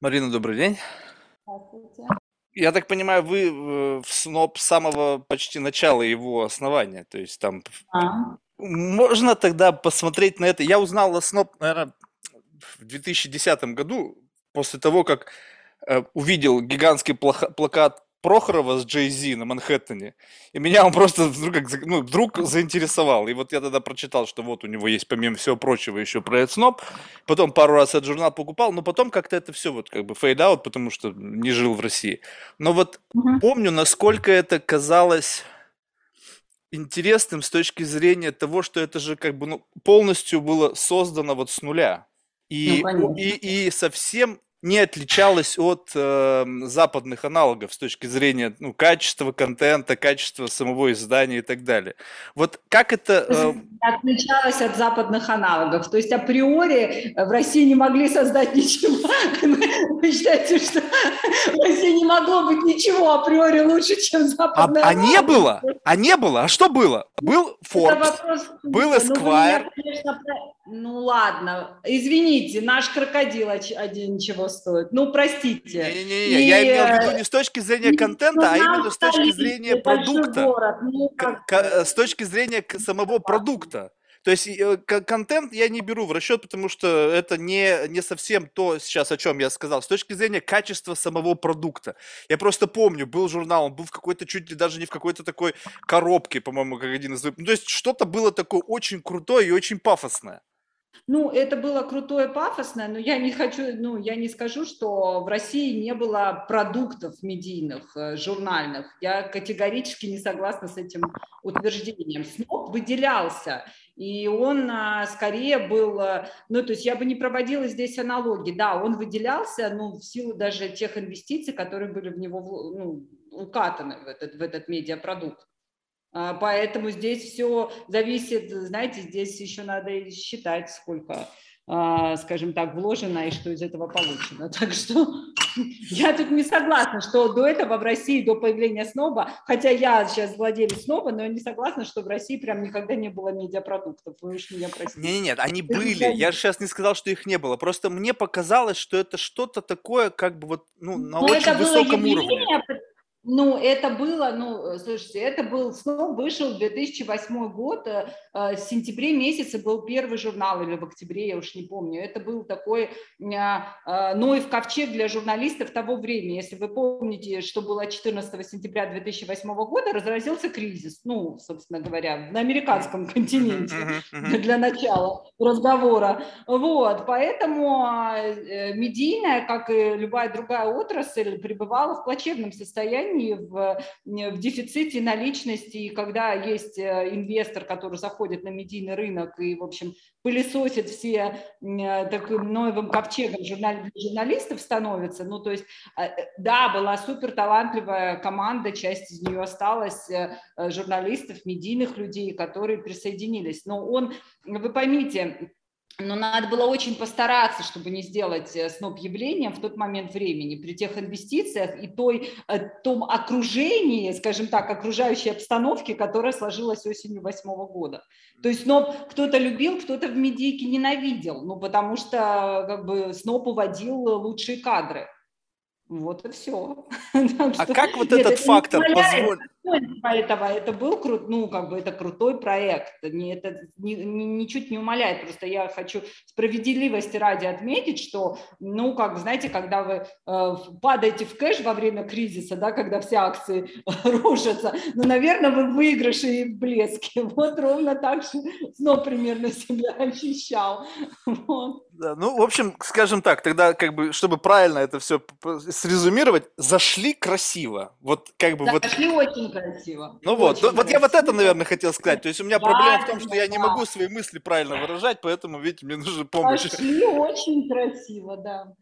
Марина, добрый день. Здравствуйте. Я так понимаю, вы э, в СНОП с самого почти начала его основания, то есть там А, можно тогда посмотреть на это. Я узнал о СНОП, наверное, в 2010 году, после того, как э, увидел гигантский плакат Прохорова с Джей Зи на Манхэттене, и меня он просто вдруг, ну, вдруг заинтересовал. И вот я тогда прочитал, что вот у него есть, помимо всего прочего, еще проект СНОП. Потом пару раз этот журнал покупал, но потом как-то это все вот как бы фейд аут, потому что не жил в России. Но вот мгм. помню, насколько это казалось интересным с точки зрения того, что это же как бы ну, полностью было создано вот с нуля. Ну, И, у- конечно. и, и совсем не отличалось от эм, западных аналогов с точки зрения ну, качества контента, качества самого издания и так далее. Вот как это... Э, отличалось от западных аналогов. То есть априори в России не могли создать ничего. Вы считаете, что в России не могло быть ничего априори лучше, чем а, западные а не аналоги? было? А не было? А что было? Был Forbes, вопрос был. Ну, вы меня, Esquire. конечно, про- Ну ладно, извините, наш крокодил один чего стоит. Ну, простите. Не-не-не, я имел в виду э, не с точки зрения контента, а именно с точки зрения продукта. город, ну, как с точки зрения самого продукта. То есть э, контент я не беру в расчет, потому что это не, не совсем то сейчас, о чем я сказал. С точки зрения качества самого продукта. Я просто помню, был журнал, он был в какой-то, чуть ли даже не в какой-то такой коробке, по-моему, как один из... Ну, то есть что-то было такое очень крутое и очень пафосное. Ну, это было крутое, пафосное, но я не хочу, ну, я не скажу, что в России не было продуктов медийных, э, журнальных. Я категорически не согласна с этим утверждением. СНОП выделялся, и он а, скорее был, а, ну, то есть я бы не проводила здесь аналогии. Да, он выделялся, ну, в силу даже тех инвестиций, которые были в него ну, укатаны в этот, в этот медиапродукт. А, Поэтому здесь все зависит, знаете, здесь еще надо считать, сколько, а, скажем так, вложено и что из этого получено. Так что я тут не согласна, что до этого в России, до появления СНОБа, хотя я сейчас владелец СНОБа, но я не согласна, что в России прям никогда не было медиапродуктов. Вы уж меня простите. Не, нет, они были. Я же сейчас не сказал, что их не было. Просто мне показалось, что это что-то такое, как бы вот, ну, на Ну, очень это было высоком уровне. Ну, это было, ну, э, слушайте, это был, снова вышел 2008 год, э, э, в сентябре месяце был первый журнал, или в октябре, я уж не помню, это был такой а, а, Ноев ковчег для журналистов того времени. Если вы помните, что было 14 сентября 2008 года, разразился кризис, ну, собственно говоря, на американском континенте для начала разговора. Вот, поэтому э, медийная, как и любая другая отрасль, пребывала в плачевном состоянии, в, в дефиците наличности, и когда есть э, инвестор, который заходит на медийный рынок и, в общем, пылесосит все э, таким новым ковчегом журнали- журналистов становится, ну, то есть, э, да, была супер талантливая команда, часть из нее осталась, э, э, журналистов, медийных людей, которые присоединились, но он, вы поймите, но надо было очень постараться, чтобы не сделать э, СНОП явлением в тот момент времени, при тех инвестициях и той, э, том окружении, скажем так, окружающей обстановке, которая сложилась осенью восьмого года. То есть СНОП кто-то любил, кто-то в медийке ненавидел, ну, потому что как бы СНОП уводил лучшие кадры. Вот и все. А как вот этот фактор позволит? Достоинство этого, это был крут, ну, как бы это крутой проект, не, это ни- ни- ничуть не умаляет, просто я хочу справедливости ради отметить, что, ну, как, знаете, когда вы э, падаете в кэш во время кризиса, да, когда все акции рушатся, ну, наверное, вы в выигрыше и в блеске, вот ровно так же снова примерно себя ощущал, вот. Да, ну, в общем, скажем так, тогда, как бы, чтобы правильно это все срезюмировать, зашли красиво. Вот, как бы, вот Зашли очень красиво. Ну вот, очень вот я вот это, красиво. наверное, хотел сказать. То есть у меня Да, проблема в том, что я не могу свои мысли правильно выражать, поэтому, видите, мне нужна помощь. Зашли очень красиво, да.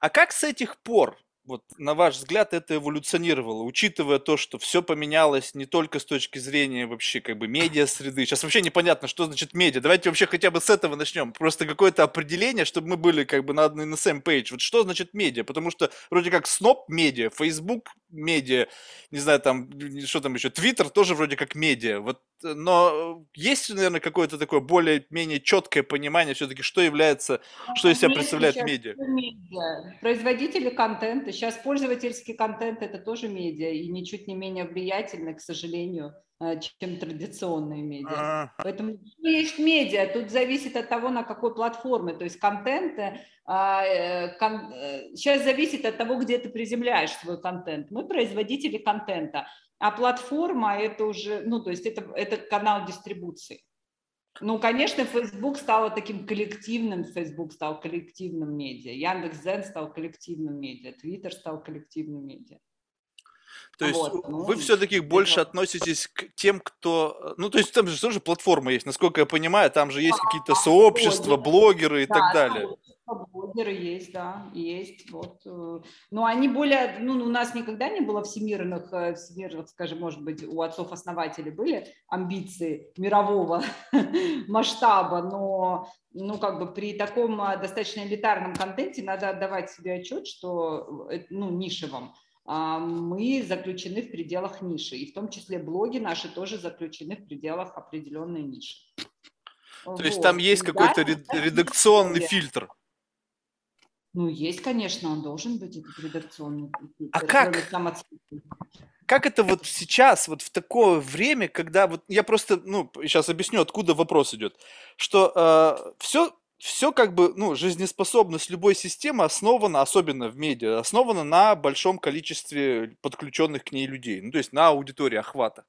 А как с этих пор, вот на ваш взгляд, это эволюционировало, учитывая то, что все поменялось не только с точки зрения вообще как бы медиа среды. Сейчас вообще непонятно, что значит медиа. Давайте вообще хотя бы с этого начнем. Просто какое-то определение, чтобы мы были как бы на одной на same page. Вот что значит медиа? Потому что вроде как сноп медиа, Facebook медиа, не знаю, там, что там еще, Твиттер тоже вроде как медиа, вот, но есть, наверное, какое-то такое более-менее четкое понимание все-таки, что является, что из себя представляет медиа. медиа. Производители контента, сейчас пользовательский контент это тоже медиа, и ничуть не менее влиятельный, к сожалению, э, чем традиционные медиа. А-а-а. Поэтому есть медиа, тут зависит от того, на какой платформе, то есть контент а, э, сейчас э, зависит от того, где ты приземляешь свой контент. Мы производители контента, а платформа это уже, ну, то есть это, это канал дистрибуции. Ну, конечно, Facebook стал таким коллективным, Facebook стал коллективным медиа, Яндекс.Зен стал коллективным медиа, Twitter стал коллективным медиа. То есть вот, ну, вы все-таки больше это... относитесь к тем, кто... Ну, то есть там же тоже платформа есть, насколько я понимаю, там же есть какие-то сообщества, блогеры и да, так далее. Блогеры есть, да, есть. Вот. Э, но они более, ну, у нас никогда не было всемирных, э, всемирных, скажем, может быть, у отцов-основателей были амбиции мирового масштаба, но, ну, как бы при таком э, достаточно элитарном контенте надо отдавать себе отчет, что, ну, нишевом, а, мы заключены в пределах ниши, и в том числе блоги наши тоже заключены в пределах определенной ниши. То вот. есть там есть какой-то да, редакционный фильтр? Ну, есть, конечно, он должен быть, этот редакционный. А как? Как это вот сейчас, вот в такое время, когда вот я просто, ну, сейчас объясню, откуда вопрос идет, что э, все все как бы, ну, жизнеспособность любой системы основана, особенно в медиа, основана на большом количестве подключенных к ней людей, ну, то есть на аудитории охвата.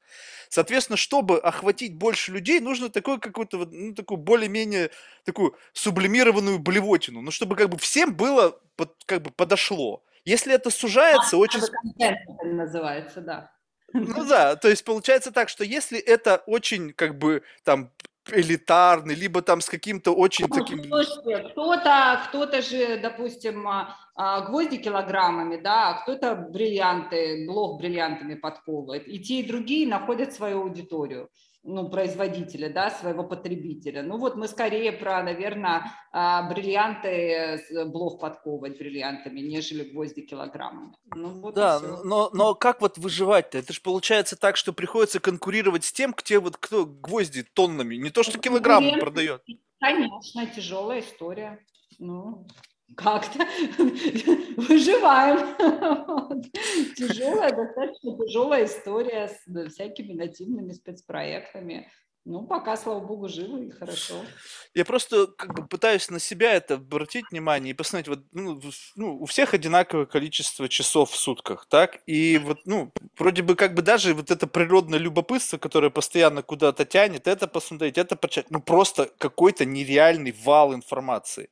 Соответственно, чтобы охватить больше людей, нужно такой какую-то, ну, такую более-менее такую сублимированную блевотину, ну, чтобы как бы всем было, под, как бы подошло. Если это сужается, а, очень... Это называется, да. Ну да, то есть получается так, что если это очень как бы там элитарный, либо там с каким-то очень ну, таким... Слушайте, кто-то, кто-то же, допустим, а, гвозди килограммами, да, а кто-то бриллианты, блок бриллиантами подковывает. И те, и другие находят свою аудиторию ну, производителя, да, своего потребителя. Ну вот мы скорее про, наверное, а, бриллианты, блок подковывать бриллиантами, нежели гвозди килограммами. Ну, вот да, но, но как вот выживать-то? Это же получается так, что приходится конкурировать с тем, где вот кто гвозди тоннами, не то что килограммы продает. Конечно, тяжелая история. Ну, как-то выживаем. Тяжелая, достаточно тяжелая история с всякими нативными спецпроектами. Ну, пока, слава богу, живы и хорошо. Я просто как бы пытаюсь на себя это обратить внимание и посмотреть, вот, ну, ну, у всех одинаковое количество часов в сутках, так? И вот, ну, вроде бы как бы даже вот это природное любопытство, которое постоянно куда-то тянет, это посмотреть, это почать, ну, просто какой-то нереальный вал информации.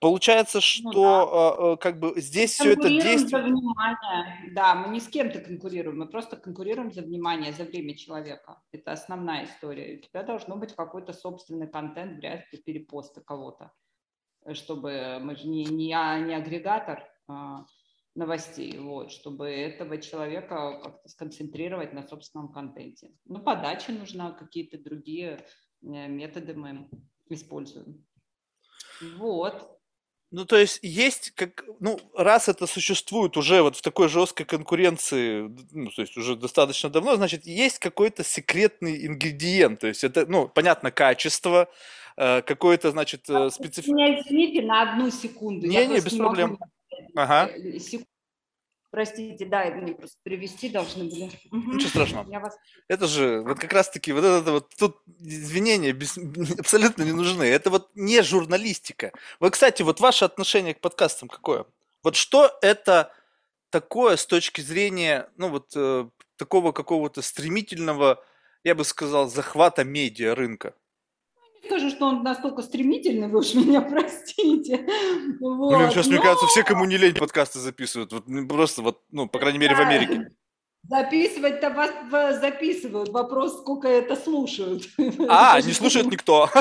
Получается, ну что ну, да. А, а, как бы здесь все это действие... за внимание, да, мы не с кем-то конкурируем, мы просто конкурируем за внимание, за время человека. Это основная история тебя должно быть какой-то собственный контент, вряд ли перепоста кого-то, э, чтобы мы же не, не, не агрегатор а, новостей, вот, чтобы этого человека как-то сконцентрировать на собственном контенте. Ну, подача нужна, какие-то другие э, методы мы используем. Вот. Ну, то есть есть, как, ну, раз это существует уже вот в такой жесткой конкуренции, ну, то есть уже достаточно давно, значит, есть какой-то секретный ингредиент, то есть это, ну, понятно, качество, э, какое-то, значит, э, специфическое... Меня извините на одну секунду. Не, не, без проблем. Ага. Э, секунду. Простите, да, это мне просто перевести должны были. Ничего страшного. Я вас... Это же вот как раз-таки вот это вот тут извинения без, абсолютно не нужны. Это вот не журналистика. Вот, кстати, вот ваше отношение к подкастам какое? Вот что это такое с точки зрения, ну вот э, такого какого-то стремительного, я бы сказал, захвата медиа рынка? Скажу, что он настолько стремительный, вы уж меня простите. Вот. Блин, сейчас, Но... мне кажется, все, кому не лень, подкасты записывают. Вот, ну, просто вот, ну, по крайней мере, в Америке. Записывать-то вас записывают. Вопрос, сколько это слушают. А, не слушает никто.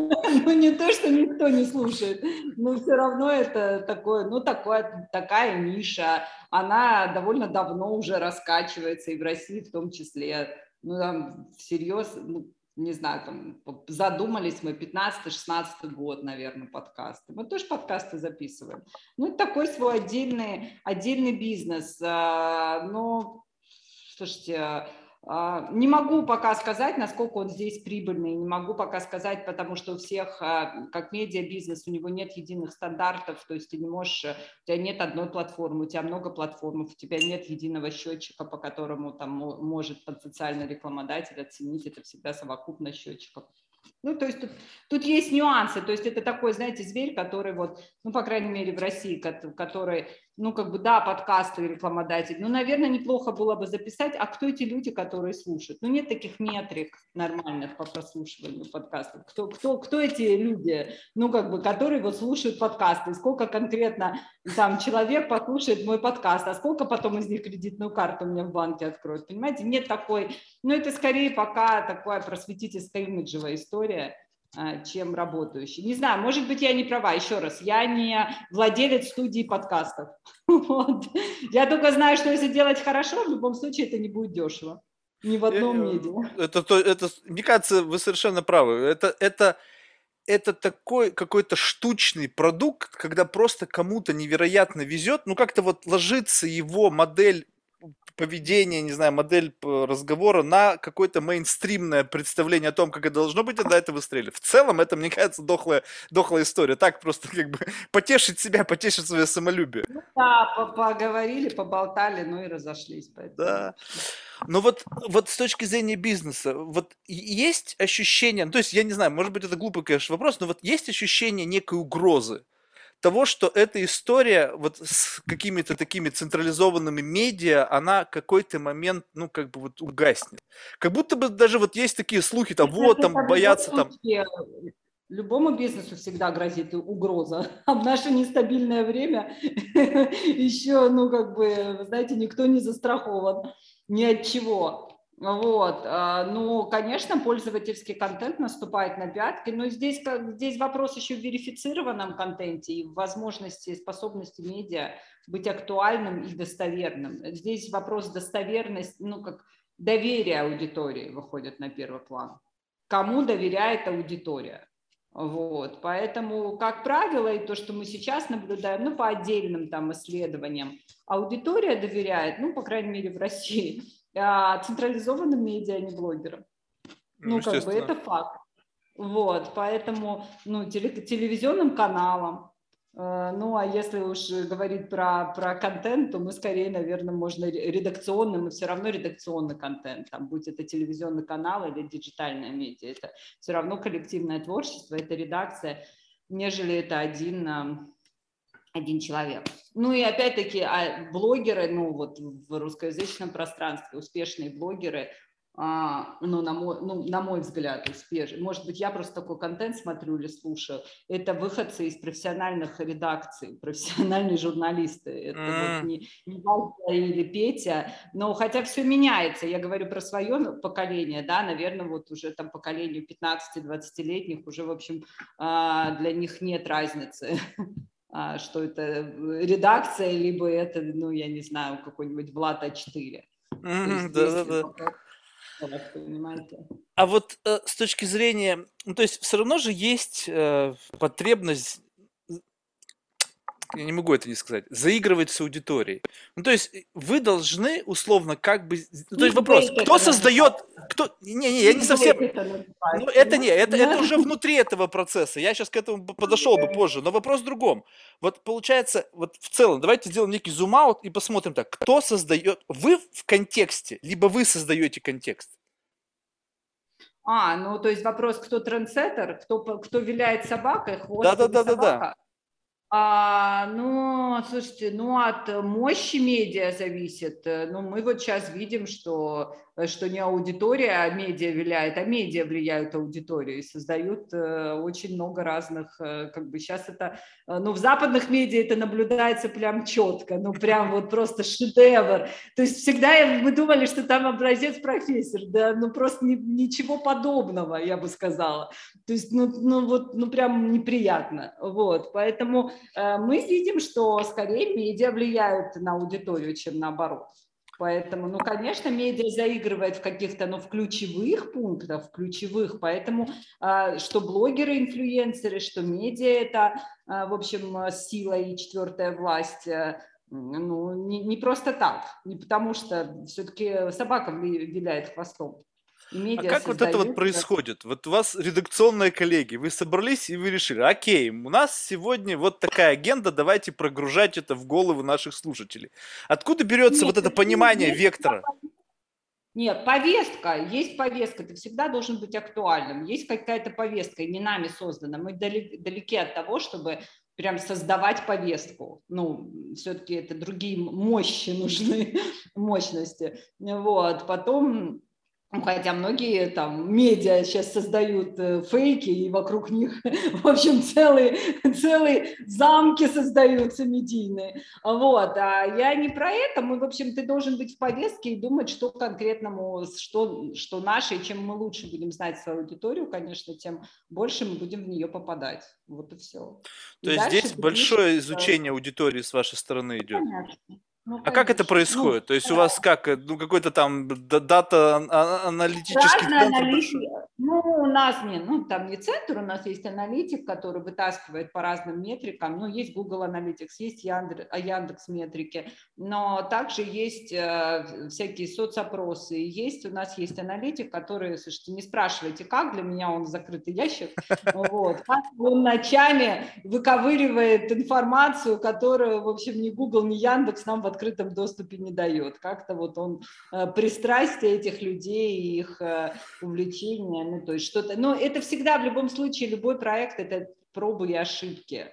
Ну, не то, что никто не слушает, но все равно это такое, ну, такое, такая ниша. Она довольно давно уже раскачивается, и в России в том числе. Ну, там, всерьез, ну, не знаю, там, задумались мы, 15-16 год, наверное, подкасты. Мы тоже подкасты записываем. Ну, это такой свой отдельный, отдельный бизнес. А, но, слушайте, не могу пока сказать, насколько он здесь прибыльный, не могу пока сказать, потому что у всех, а, как медиабизнес, у него нет единых стандартов, то есть ты не можешь, у тебя нет одной платформы, у тебя много платформ, у тебя нет единого счетчика, по которому там может потенциальный рекламодатель оценить, это всегда совокупность счетчиков. Ну, то есть тут, тут есть нюансы, то есть это такой, знаете, зверь, который вот, ну, по крайней мере, в России, который ну, как бы, да, подкасты рекламодатель, ну, наверное, неплохо было бы записать, а кто эти люди, которые слушают? Ну, нет таких метрик нормальных по прослушиванию подкастов. Кто, кто, кто эти люди, ну, как бы, которые вот слушают подкасты? Сколько конкретно там человек послушает мой подкаст, а сколько потом из них кредитную карту у меня в банке откроют? Понимаете, нет такой, ну, это скорее пока такая просветительская имиджевая история, чем работающий. Не знаю, может быть, я не права. Еще раз, я не владелец студии подкастов. Вот. Я только знаю, что если делать хорошо, в любом случае это не будет дешево. Ни в одном э, медиа. Это, это, это, мне кажется, вы совершенно правы. Это, это, это такой какой-то штучный продукт, когда просто кому-то невероятно везет, ну как-то вот ложится его модель поведение, не знаю, модель разговора на какое-то мейнстримное представление о том, как это должно быть, и да, это выстрелили. В целом, это, мне кажется, дохлая, дохлая история. Так просто как бы потешить себя, потешить свое самолюбие. Ну, да, поговорили, поболтали, ну и разошлись. Поэтому. Да. Но вот, вот с точки зрения бизнеса, вот есть ощущение, ну, то есть я не знаю, может быть это глупый, конечно, вопрос, но вот есть ощущение некой угрозы того, что эта история вот с какими-то такими централизованными медиа, она какой-то момент, ну, как бы вот угаснет. Как будто бы даже вот есть такие слухи, там, вот, там, боятся, там... Любому бизнесу всегда грозит угроза. А в наше нестабильное время еще, ну, как бы, знаете, никто не застрахован ни от чего. Вот, а, ну, конечно, пользовательский контент наступает на пятки, но здесь, здесь вопрос еще в верифицированном контенте и в возможности, способности медиа быть актуальным и достоверным. Здесь вопрос достоверности, ну, как доверие аудитории выходит на первый план. Кому доверяет аудитория? Вот, поэтому, как правило, и то, что мы сейчас наблюдаем, ну, по отдельным там исследованиям, аудитория доверяет, ну, по крайней мере, в России, а, централизованным медиа, а не блогерам. Ну, ну как бы это факт. Вот, поэтому, ну, телевизионным каналам, э, ну, а если уж говорить про, про контент, то мы скорее, наверное, можно редакционный, мы все равно редакционный контент, там, будь это телевизионный канал или диджитальная медиа, это все равно коллективное творчество, это редакция, нежели это один один человек. Ну и опять-таки а блогеры, ну вот в русскоязычном пространстве успешные блогеры, а, ну, на мой, ну, на мой взгляд, успешные. Может быть, я просто такой контент смотрю или слушаю. Это выходцы из профессиональных редакций, профессиональные журналисты. Это mm. вот не, не Валка или Петя, но хотя все меняется. Я говорю про свое поколение, да, наверное, вот уже там поколению 15-20-летних уже, в общем, а, для них нет разницы что это э, редакция, либо это, ну, я не знаю, какой-нибудь Влад А4. Mm-hmm, да-да-да. А вот э, с точки зрения, ну, то есть все равно же есть э, потребность я не могу это не сказать, заигрывать с аудиторией. Ну, то есть вы должны условно как бы... Ну, то есть вопрос, кто создает... Кто... Не, не, я не совсем... Ну, это не, это, это уже внутри этого процесса. Я сейчас к этому подошел бы позже. Но вопрос в другом. Вот получается, вот в целом, давайте сделаем некий зум-аут и посмотрим так. Кто создает... Вы в контексте, либо вы создаете контекст? А, ну то есть вопрос, кто трендсеттер, кто, кто виляет собакой, хвост да, да, да, собака. Да, да. А, ну, слушайте, ну от мощи медиа зависит. Ну, мы вот сейчас видим, что Э, что не аудитория а медиа влияет, а медиа влияют аудиторию и создают э, очень много разных, э, как бы сейчас это, ну в западных медиа это наблюдается прям четко, ну прям вот просто шедевр. То есть всегда мы думали, что там образец профессор, да, ну просто ни, ничего подобного, я бы сказала. То есть, ну, ну вот, ну прям неприятно, вот. Поэтому мы видим, что скорее медиа влияют на аудиторию, чем наоборот. Поэтому, ну, конечно, медиа заигрывает в каких-то, ну, в ключевых пунктах, в ключевых. Поэтому, а, что блогеры, инфлюенсеры, что медиа – это, а, в общем, сила и четвертая власть э, ну, не, не просто так, не потому что все-таки собака виляет хвостом. А как вот это вот происходит? Вот у вас редакционные коллеги, вы собрались и вы решили, окей, у нас сегодня вот такая агенда, давайте прогружать это в головы наших слушателей. Откуда берется Нет, вот это понимание вектора? Нет, повестка, есть повестка, ты всегда должен быть актуальным. Есть какая-то повестка, не нами создана. Мы далеки от того, чтобы прям создавать повестку. Ну, все-таки это другие мощи нужны, мощности. Вот, потом хотя многие там медиа сейчас создают э, фейки, и вокруг них, в общем, целые, целые замки создаются медийные. Вот. А я не про это. Мы, в общем, ты должен быть в повестке и думать, что конкретному, что, что наше, и чем мы лучше будем знать свою аудиторию, конечно, тем больше мы будем в нее попадать. Вот и все. То и есть здесь большое изучение аудитории с вашей стороны идет? Конечно. Ну, а как это ну, происходит? Ну, То есть у вас как, э, ну какой-то там дата аналитический центр? Ну, у нас не, ну там не центр, у нас есть аналитик, который вытаскивает по разным метрикам. Ну, есть Google Analytics, есть Яндекс, а, Яндекс метрики, но также есть э, всякие соцопросы. Есть у нас есть аналитик, который, слушайте, не спрашивайте, как для меня он закрытый ящик, вот, он ночами выковыривает информацию, которую, в общем, ни Google, ни Яндекс нам в открытом доступе не дает. Как-то вот он э, пристрастие этих людей, их э, увлечения ну, то есть что-то, но это всегда в любом случае, любой проект – это пробы и ошибки,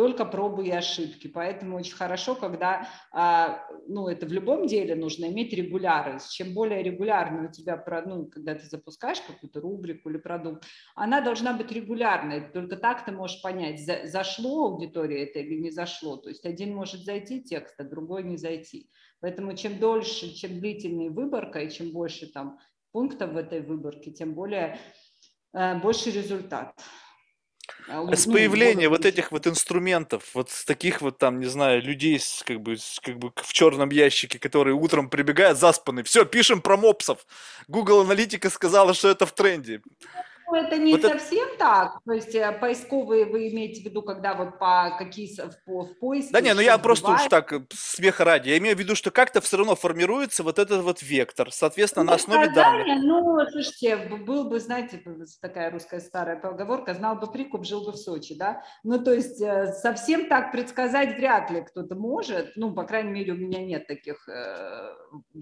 только пробы и ошибки, поэтому очень хорошо, когда, а, ну, это в любом деле нужно иметь регулярность, чем более регулярно у тебя, ну, когда ты запускаешь какую-то рубрику или продукт, она должна быть регулярной, только так ты можешь понять, зашло аудитория это или не зашло, то есть один может зайти текст, а другой не зайти, поэтому чем дольше, чем длительнее выборка и чем больше там пунктов в этой выборке, тем более э, больше результат. А с ну, появления вот этих вот инструментов, вот с таких вот там, не знаю, людей с, как бы, с, как бы в черном ящике, которые утром прибегают заспанные, все, пишем про мопсов. Google аналитика сказала, что это в тренде. Ну, это не вот совсем это... так. То есть э, поисковые вы имеете в виду, когда вот по какие в, в поиске. Да не, ну я просто уж так э, смеха ради. Я имею в виду, что как-то все равно формируется вот этот вот вектор, соответственно, ну, на основе данных. Ну, слушайте, был бы, знаете, такая русская старая поговорка, знал бы прикуп, жил бы в Сочи, да? Ну, то есть э, совсем так предсказать вряд ли кто-то может. Ну, по крайней мере, у меня нет таких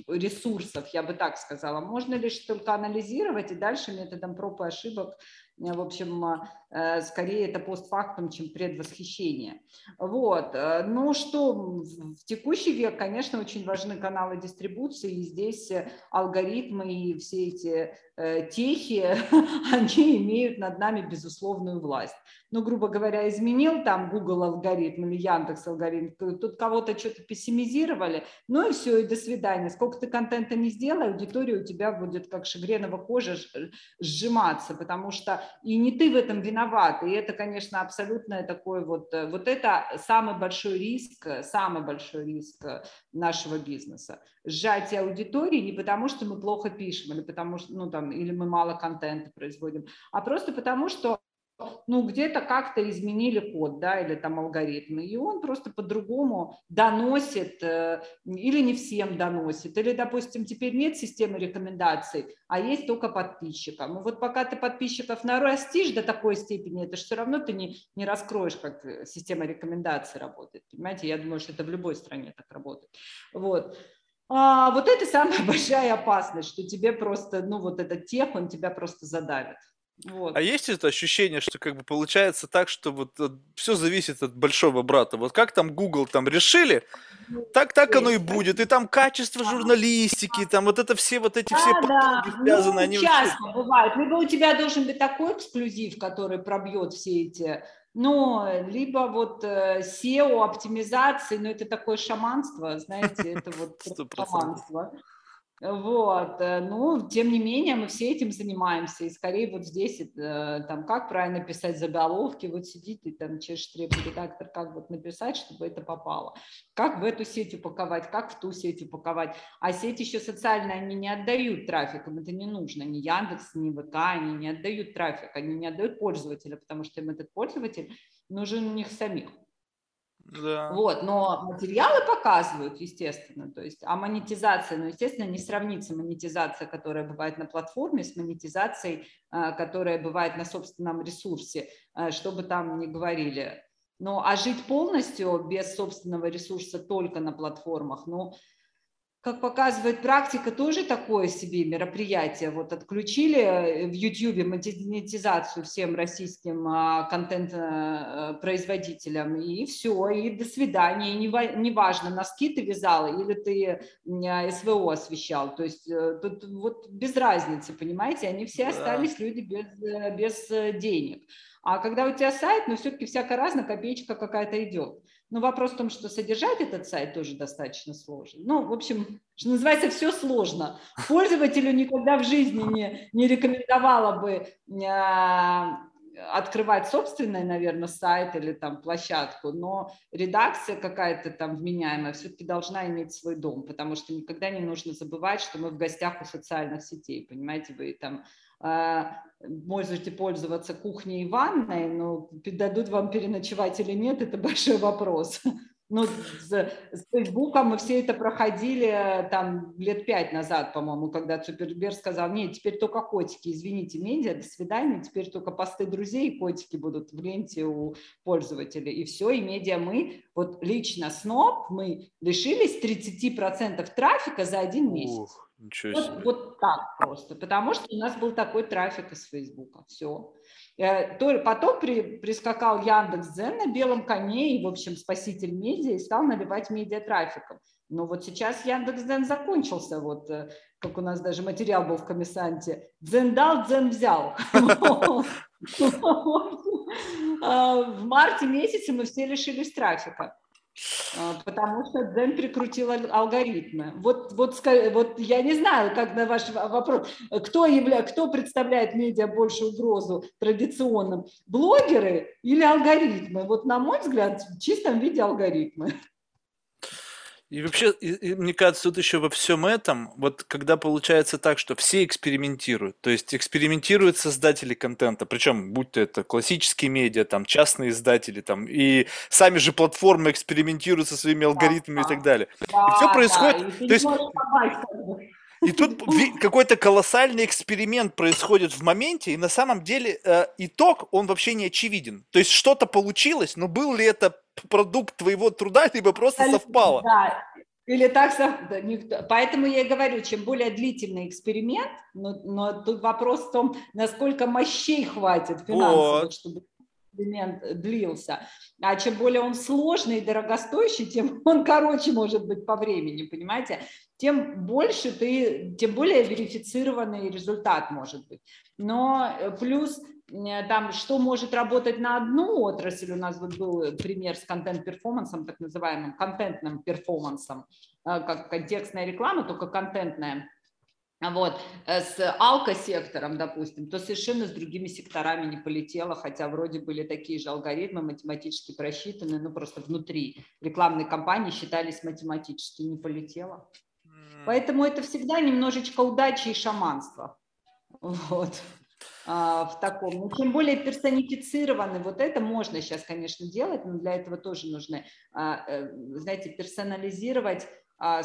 ресурсов, я бы так сказала. Можно лишь только анализировать и дальше методом проб и ошибок ошибок. Э, в общем, э, скорее это постфактум, чем предвосхищение. Вот. Э, ну что, в текущий век, конечно, очень важны каналы дистрибуции, и здесь алгоритмы и все эти техи, они имеют над нами безусловную власть. Ну, грубо говоря, изменил там Google алгоритм или Яндекс алгоритм, тут кого-то что-то пессимизировали, ну и все, и до свидания. Сколько ты контента не сделай, аудитория у тебя будет как шагренова кожа сжиматься, потому что и не ты в этом виноват. И это, конечно, абсолютно такой вот, э, вот это самый большой риск, самый большой риск нашего бизнеса. Сжатие аудитории не потому, что мы плохо пишем, или потому что, ну там, или мы мало контента производим, а просто потому, что ну, где-то как-то изменили код, да, или там алгоритмы, и он просто по-другому доносит, э, или не всем доносит, или, допустим, теперь нет системы рекомендаций, а есть только подписчикам. И вот пока ты подписчиков нарастишь до такой степени, это же все равно ты не, не раскроешь, как э, система рекомендаций работает, понимаете, я думаю, что это в любой стране так работает. Вот. А вот это самая большая опасность, что тебе просто, ну, вот этот тех, он тебя просто задавит. Вот. А есть это ощущение, что как бы получается так, что вот э, все зависит от большого брата. Вот как там Google там решили, ну, так так оно и будет. И там качество журналистики, там вот это все вот эти да, все потуги да. связаны. Ну, они часто очень... бывает. Либо у тебя должен быть такой эксклюзив, который пробьет все эти ну, либо вот э, SEO, оптимизации, но это такое шаманство, знаете, это вот шаманство. Вот, э, ну, тем не менее, мы все этим занимаемся, и скорее вот здесь, э, там, как правильно писать заголовки, вот сидит и там чешет редактор, как вот написать, чтобы это попало, как в эту сеть упаковать, как в ту сеть упаковать, а сеть еще социальные, они не отдают трафик, им это не нужно, ни Яндекс, ни ВК, они не отдают трафик, они не отдают пользователя, потому что им этот пользователь нужен у них самих. Да. Вот, но материалы показывают, естественно, то есть, а монетизация, ну, естественно, не сравнится монетизация, которая бывает на платформе, с монетизацией, а, которая бывает на собственном ресурсе, а, что бы там ни говорили. Ну, а жить полностью без собственного ресурса только на платформах, ну, как показывает практика, тоже такое себе мероприятие. Вот отключили э, в YouTube монетизацию всем российским а, контент-производителям, и все, и до свидания. И неважно, носки ты вязала или ты а, СВО освещал. То есть э, тут вот без разницы, понимаете, они все остались люди без, э, без денег. А когда у тебя сайт, ну все-таки всяко разно, копеечка какая-то идет. Но вопрос в том, что содержать этот сайт тоже достаточно сложно. Ну, в общем, что называется, все сложно. Пользователю никогда в жизни не, не рекомендовала бы а, открывать собственный, наверное, сайт или там площадку, но редакция какая-то там вменяемая все-таки должна иметь свой дом, потому что никогда не нужно забывать, что мы в гостях у социальных сетей, понимаете, вы там можете пользоваться кухней и ванной, но дадут вам переночевать или нет, это большой вопрос. Ну, с, с Фейсбуком мы все это проходили там лет пять назад, по-моему, когда Цуперберг сказал, нет, теперь только котики, извините, медиа, до свидания, теперь только посты друзей и котики будут в ленте у пользователей. И все, и медиа мы, вот лично СНОП, мы лишились 30% трафика за один месяц. Ух. Ничего себе. Вот, вот так просто, потому что у нас был такой трафик из Фейсбука, все. Э, потом при, прискакал Яндекс Дзен на белом коне и, в общем, спаситель медиа и стал наливать медиа трафиком. Но вот сейчас Яндекс Дзен закончился, вот э, как у нас даже материал был в комиссанте. Дзен дал, Дзен взял. А, в марте месяце мы все лишились трафика. А, потому что Дзен прикрутил алгоритмы. Вот, вот, вот я не знаю, как на ваш вопрос, кто, явля, кто представляет медиа большую угрозу традиционным, блогеры или алгоритмы? Вот на мой взгляд, в чистом виде алгоритмы. И вообще, и, и, мне кажется, тут еще во всем этом, вот когда получается так, что все экспериментируют, то есть экспериментируют создатели контента, причем будь то это классические медиа, там частные издатели, там и сами же платформы экспериментируют со своими алгоритмами да, и так далее. Да, и все происходит, да, и то есть и тут какой-то колоссальный эксперимент происходит в моменте, и на самом деле э, итог, он вообще не очевиден. То есть что-то получилось, но был ли это продукт твоего труда, либо просто совпало? Да, или так, поэтому я и говорю, чем более длительный эксперимент, но, но тут вопрос в том, насколько мощей хватит финансово, вот. чтобы эксперимент длился. А чем более он сложный и дорогостоящий, тем он короче может быть по времени, понимаете? Тем больше ты, тем более верифицированный результат может быть. Но э, плюс э, там, что может работать на одну отрасль, у нас вот был пример с контент-перформансом, так называемым контентным перформансом, э, как контекстная реклама, только контентная, вот, э, с алкосектором, допустим, то совершенно с другими секторами не полетело, хотя вроде были такие же алгоритмы математически просчитаны, ну просто внутри рекламной кампании считались математически, не полетело. Поэтому это всегда немножечко удачи и шаманства. Вот а, в таком. Но чем более персонифицированы, вот это можно сейчас, конечно, делать, но для этого тоже нужно, а, э, знаете, персонализировать э,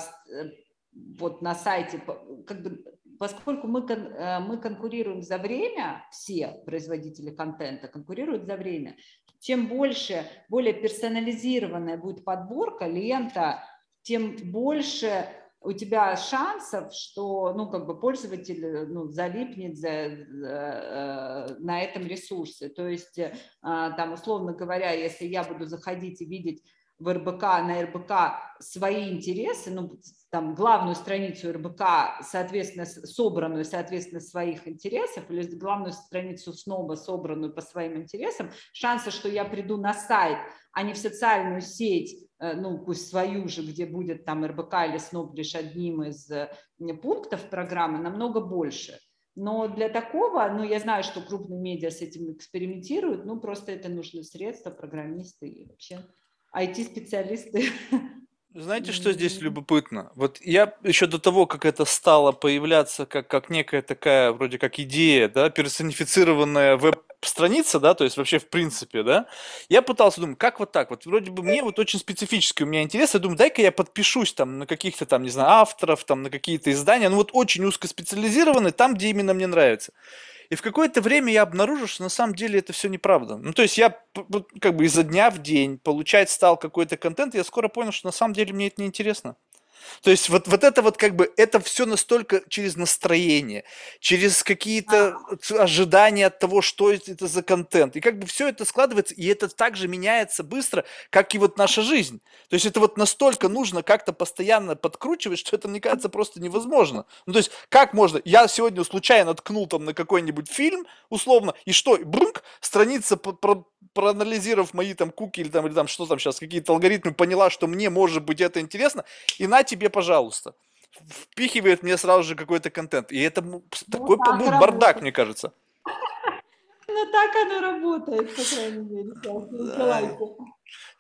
вот на сайте, как бы, поскольку мы, э, мы конкурируем за время, все производители контента конкурируют за время, чем больше, более персонализированная будет подборка, лента, тем больше у тебя шансов, что ну, как бы пользователь ну, залипнет за, за, э, на этом ресурсе. То есть, э, там, условно говоря, если я буду заходить и видеть в РБК, на РБК свои интересы, ну, там, главную страницу РБК, соответственно, собранную, соответственно, своих интересов, или главную страницу СНОБа, собранную по своим интересам, шансы, что я приду на сайт, а не в социальную сеть, ну, пусть свою же, где будет там РБК или СНОП лишь одним из пунктов программы, намного больше. Но для такого, ну, я знаю, что крупные медиа с этим экспериментируют, ну, просто это нужны средства, программисты и вообще IT-специалисты. Знаете, что здесь любопытно? Вот я еще до того, как это стало появляться как, как некая такая, вроде как идея, да, персонифицированная веб-страница, да, то есть вообще в принципе, да, я пытался думать, как вот так, вот вроде бы мне вот очень специфический у меня интерес, я думаю, дай-ка я подпишусь там на каких-то там, не знаю, авторов, там на какие-то издания, ну вот очень узкоспециализированные, там, где именно мне нравится. И в какое-то время я обнаружил, что на самом деле это все неправда. Ну, то есть я как бы изо дня в день получать стал какой-то контент, и я скоро понял, что на самом деле мне это неинтересно. То есть вот, вот это вот как бы, это все настолько через настроение, через какие-то ожидания от того, что это за контент. И как бы все это складывается, и это также меняется быстро, как и вот наша жизнь. То есть это вот настолько нужно как-то постоянно подкручивать, что это, мне кажется, просто невозможно. Ну то есть как можно, я сегодня случайно ткнул там на какой-нибудь фильм, условно, и что, брунк, страница про проанализировав мои там куки или там, или там что там сейчас, какие-то алгоритмы, поняла, что мне может быть это интересно, и на тебе, пожалуйста. Впихивает мне сразу же какой-то контент. И это ну, такой так ну, бардак, мне кажется. Ну так оно работает, по крайней мере.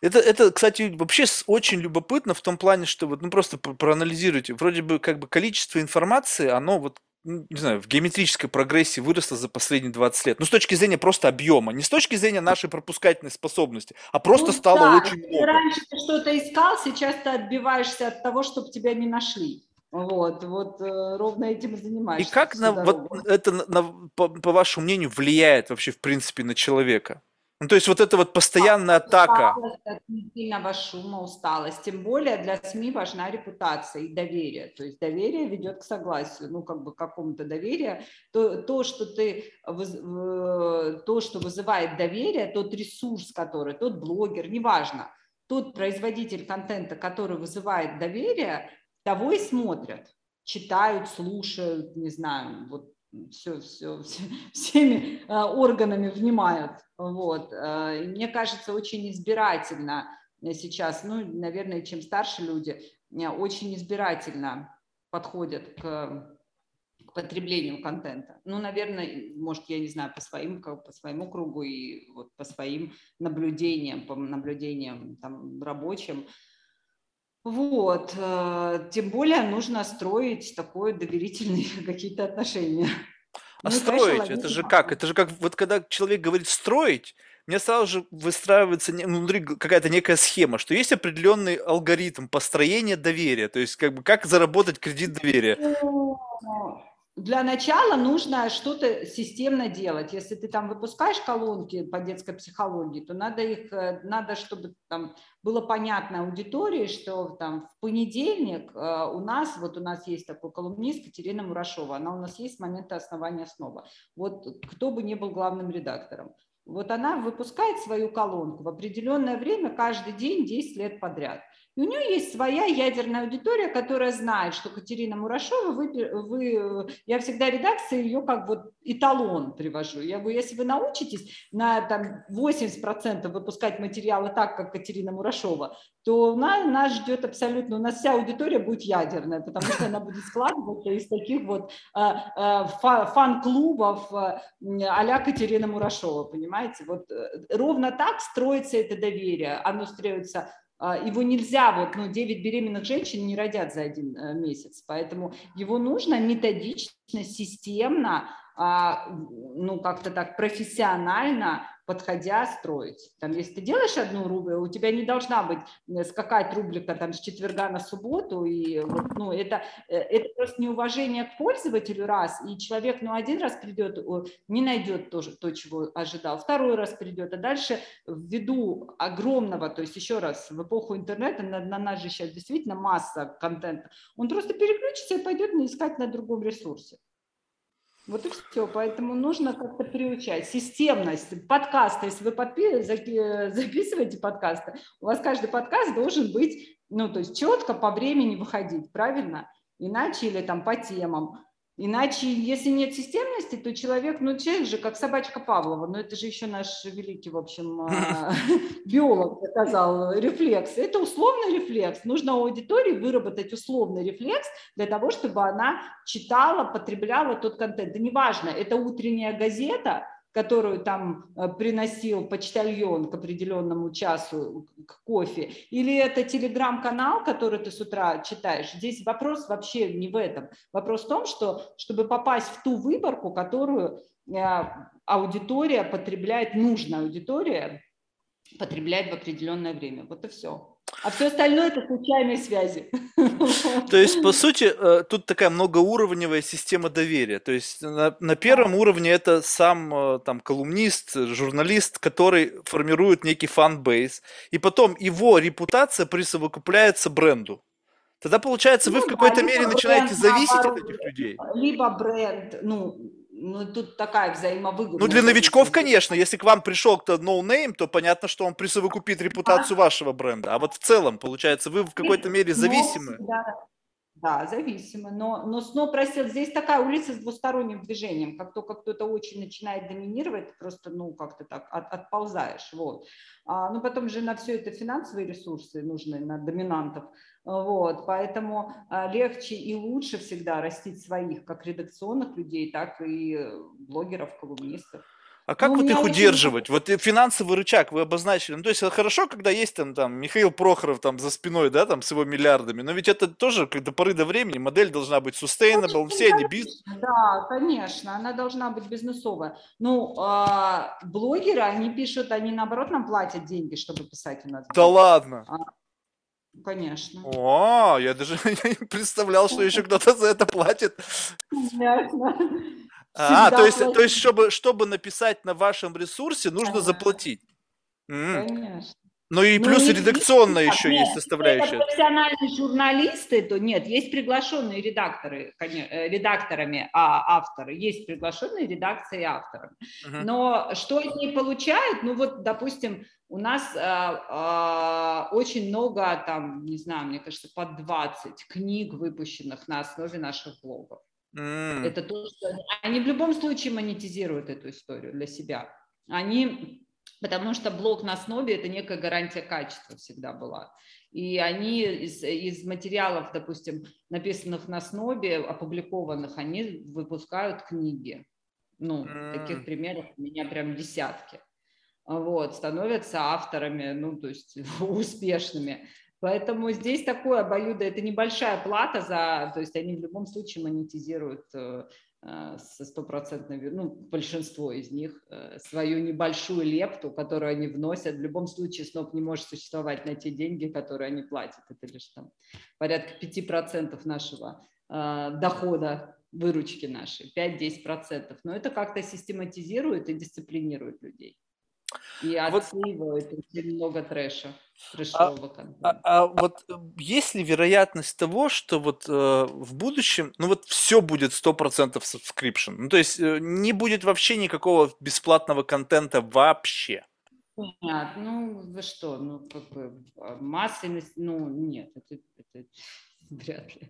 Это, это, кстати, вообще очень любопытно в том плане, что вот, ну просто проанализируйте. Вроде бы как бы количество информации, оно вот ну, не знаю, в геометрической прогрессии выросла за последние 20 лет. Ну, с точки зрения просто объема, не с точки зрения нашей пропускательной способности, а просто ну, стало да, очень много. Раньше ты что-то искал, сейчас ты отбиваешься от того, чтобы тебя не нашли. Вот, вот э, ровно этим и занимаешься. И как на, вот это, на, по, по вашему мнению, влияет вообще, в принципе, на человека? Ну, то есть вот эта вот постоянная атака. Сильного шума, усталость. Тем более для СМИ важна репутация и доверие. То есть доверие ведет к согласию, ну, как бы к какому-то доверию. То, то, что ты, то, что вызывает доверие, тот ресурс, который, тот блогер, неважно, тот производитель контента, который вызывает доверие, того и смотрят читают, слушают, не знаю, вот все, все, все всеми а, органами внимают. Вот. А, и мне кажется, очень избирательно сейчас, ну, наверное, чем старше люди, а, очень избирательно подходят к, к потреблению контента. Ну, наверное, может, я не знаю, по своим, по своему кругу и вот по своим наблюдениям, по наблюдениям там, рабочим, вот, э, тем более нужно строить такое доверительные какие-то отношения. А ну, строить, это же как? Это же как, вот когда человек говорит строить, мне сразу же выстраивается внутри какая-то некая схема, что есть определенный алгоритм построения доверия, то есть как бы как заработать кредит доверия. Для начала нужно что-то системно делать. Если ты там выпускаешь колонки по детской психологии, то надо их, э, надо, чтобы там было понятно аудитории, что там в понедельник э, у нас, вот у нас есть такой колумнист Катерина Мурашова, она у нас есть с момента основания снова. Вот кто бы не был главным редактором. Вот она выпускает свою колонку в определенное время каждый день 10 лет подряд. И у нее есть своя ядерная аудитория, которая знает, что Катерина Мурашова, вы, вы, я всегда редакции ее как вот эталон привожу. Я говорю, если вы научитесь на там, 80% выпускать материалы так, как Катерина Мурашова, то нас, нас ждет абсолютно, у нас вся аудитория будет ядерная, потому что она будет складываться из таких вот э, э, фан-клубов э, а-ля Катерина Мурашова, понимаете? Вот э, ровно так строится это доверие. Оно строится а, его нельзя, вот, ну, 9 беременных женщин не родят за один э, месяц, поэтому его нужно методично, системно, а, ну, как-то так профессионально подходя, строить. Там, если ты делаешь одну рубль, у тебя не должна быть э, скакать рубрика там с четверга на субботу, и ну, это, э, это просто неуважение к пользователю раз, и человек, ну, один раз придет, не найдет то, то, чего ожидал, второй раз придет, а дальше ввиду огромного, то есть еще раз, в эпоху интернета на, на нас же сейчас действительно масса контента, он просто переключится и пойдет искать на другом ресурсе. Вот и все. Поэтому нужно как-то приучать. Системность. Подкасты. Если вы подпи- записываете подкасты, у вас каждый подкаст должен быть, ну, то есть четко по времени выходить, правильно? Иначе или там по темам. Иначе, если нет системности, то человек, ну, человек же как собачка Павлова, но это же еще наш великий, в общем, а, биолог показал рефлекс. Это условный рефлекс. Нужно у аудитории выработать условный рефлекс для того, чтобы она читала, потребляла тот контент. Да неважно, это утренняя газета, которую там э, приносил почтальон к определенному часу к кофе, или это телеграм-канал, который ты с утра читаешь. Здесь вопрос вообще не в этом. Вопрос в том, что чтобы попасть в ту выборку, которую э, аудитория потребляет, нужная аудитория потребляет в определенное время. Вот и все. А все остальное это случайные связи. То есть, по сути, э, тут такая многоуровневая система доверия. То есть на, на первом уровне это сам э, там колумнист, журналист, который формирует некий фан-бейс, и потом его репутация присовокупляется бренду. Тогда, получается, вы ну, в какой-то да, мере начинаете зависеть от этих людей. Либо бренд, ну, ну, тут такая взаимовыгода. Ну, для новичков, конечно. Если к вам пришел кто no-name, то понятно, что он присовокупит репутацию а? вашего бренда. А вот в целом, получается, вы в какой-то мере зависимы. Да, да, зависимы. Но, но снова просил, здесь такая улица с двусторонним движением. Как только кто-то очень начинает доминировать, ты просто, ну, как-то так от, отползаешь. Вот. А, ну, потом же на все это финансовые ресурсы нужны, на доминантов. Вот, поэтому а, легче и лучше всегда растить своих, как редакционных людей, так и блогеров, колумнистов. А как ну, вот их удерживать? Вот финансовый рычаг вы обозначили. Ну, то есть хорошо, когда есть там, там Михаил Прохоров там за спиной, да, там с его миллиардами, но ведь это тоже до поры до времени модель должна быть sustainable, ну, все они бизнес. Да, конечно, она должна быть бизнесовая. Ну, а, блогеры, они пишут, они наоборот нам платят деньги, чтобы писать у нас. Да ладно? А, Конечно. О, я даже не представлял, что еще кто-то за это платит. Конечно. А, то есть, то есть чтобы, чтобы написать на вашем ресурсе, нужно заплатить. Конечно. Ну и ну, плюс ну, редакционная еще нет, есть составляющая. Если профессиональные журналисты, то нет, есть приглашенные редакторы, э, редакторами, а авторы, есть приглашенные редакции авторами. Uh-huh. Но что они получают, ну вот, допустим, у нас а, а, очень много, там, не знаю, мне кажется, под 20 книг, выпущенных на основе наших блогов. Mm. Это то, что они в любом случае монетизируют эту историю для себя. Они, потому что блог на основе это некая гарантия качества всегда была. И они из, из материалов, допустим, написанных на основе, опубликованных, они выпускают книги. Ну, mm. таких примеров у меня прям десятки вот, становятся авторами, ну, то есть успешными. Поэтому здесь такое обоюдо, это небольшая плата за, то есть они в любом случае монетизируют э, э, со стопроцентной, ну, большинство из них, э, свою небольшую лепту, которую они вносят. В любом случае СНОП не может существовать на те деньги, которые они платят. Это лишь там порядка 5% нашего дохода, выручки нашей, 5-10%. Но это как-то систематизирует и дисциплинирует людей. И отсеивают вот, очень много трэша, трэшового а, контента. А, а вот э, есть ли вероятность того, что вот э, в будущем, ну вот все будет 100% subscription? Ну то есть э, не будет вообще никакого бесплатного контента вообще? Нет, ну вы что, ну как бы а, массовость, ну нет, это, это Вряд ли.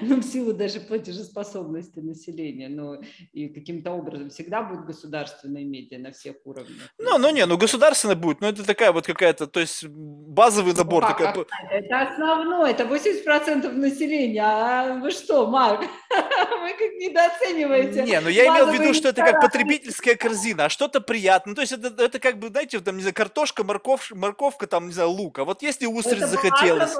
Ну, в силу даже платежеспособности населения, но и каким-то образом всегда будет государственные медиа на всех уровнях. Ну, ну не, ну государственная будет, но это такая вот какая-то, то есть базовый набор. Ну, такая... Это основное, это 80% населения, а вы что, Марк, вы как недооцениваете. Не, ну я имел в виду, что это как потребительская корзина, а что-то приятное, ну, то есть это, это как бы, знаете, там, не знаю, картошка, морков, морковка, там, не знаю, лук, а вот если устриц захотелось.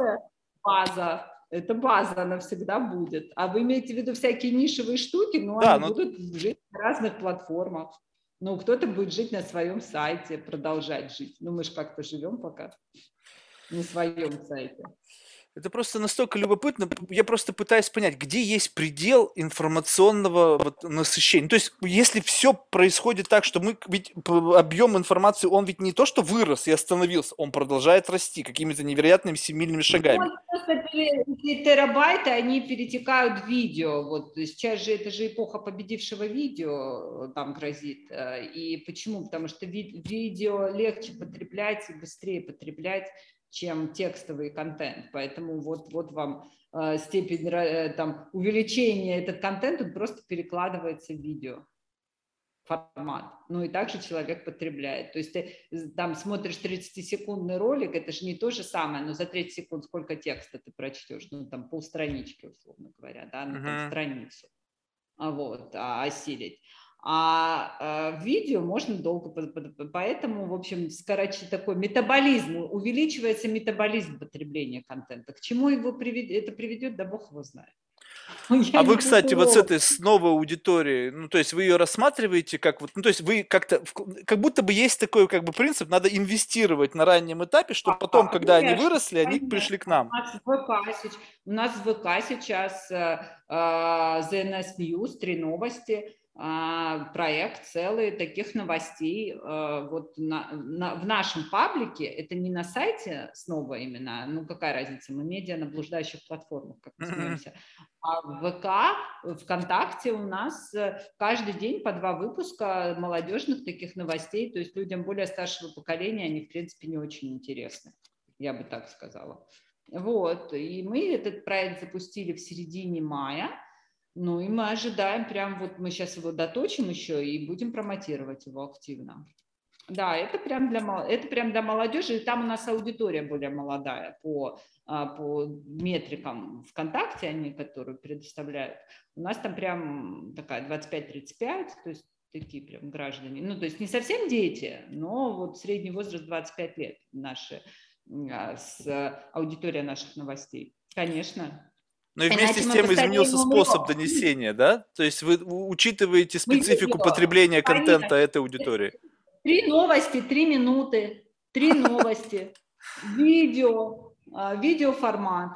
База это база, она всегда будет. А вы имеете в виду всякие нишевые штуки, но да, они но... будут жить на разных платформах. Ну, кто-то будет жить на своем сайте, продолжать жить. Ну, мы же как-то живем пока на своем сайте. Это просто настолько любопытно. Я просто пытаюсь понять, где есть предел информационного вот, насыщения. То есть, если все происходит так, что мы ведь объем информации, он ведь не то, что вырос и остановился, он продолжает расти какими-то невероятными семимильными шагами. Ну, просто эти терабайты, они перетекают в видео. Вот сейчас же это же эпоха победившего видео э, там грозит. Э, и почему? Потому что ви- видео легче потреблять и быстрее потреблять чем текстовый контент. Поэтому вот, вот вам э, степень э, там, увеличения этот контент, он просто перекладывается в видео формат. Ну и также человек потребляет. То есть ты там смотришь 30-секундный ролик, это же не то же самое, но за 30 секунд сколько текста ты прочтешь? Ну там полстранички, условно говоря, да, там uh-huh. страницу. А вот, а, осилить. А, а видео можно долго, поэтому, в общем, скороче такой метаболизм, увеличивается метаболизм потребления контента. К чему его приведет, это приведет, да бог его знает. а вы, кстати, вот с этой с новой аудиторией, ну, то есть вы ее рассматриваете как вот, ну, то есть вы как-то, как будто бы есть такой как бы принцип, надо инвестировать на раннем этапе, чтобы а, потом, когда конечно, они выросли, конечно. они пришли к нам. У нас в ВК, у нас в ВК сейчас uh, uh, ZNS News, три новости, а, проект целый таких новостей э, вот на, на, в нашем паблике, это не на сайте снова именно, ну какая разница, мы медиа на блуждающих платформах, как мы смеемся, а в ВК, ВКонтакте у нас э, каждый день по два выпуска молодежных таких новостей, то есть людям более старшего поколения они в принципе не очень интересны, я бы так сказала. Вот, и мы этот проект запустили в середине мая, ну и мы ожидаем, прям вот мы сейчас его доточим еще и будем промотировать его активно. Да, это прям для, это прям для молодежи, и там у нас аудитория более молодая по, а, по метрикам ВКонтакте, они, которые предоставляют. У нас там прям такая 25-35, то есть такие прям граждане. Ну, то есть не совсем дети, но вот средний возраст 25 лет наши, а, с аудитория наших новостей. Конечно, но и вместе с тем изменился способ донесения, да? То есть вы учитываете специфику потребления контента этой аудитории. Три новости, три минуты, три новости, видео, а, видеоформат.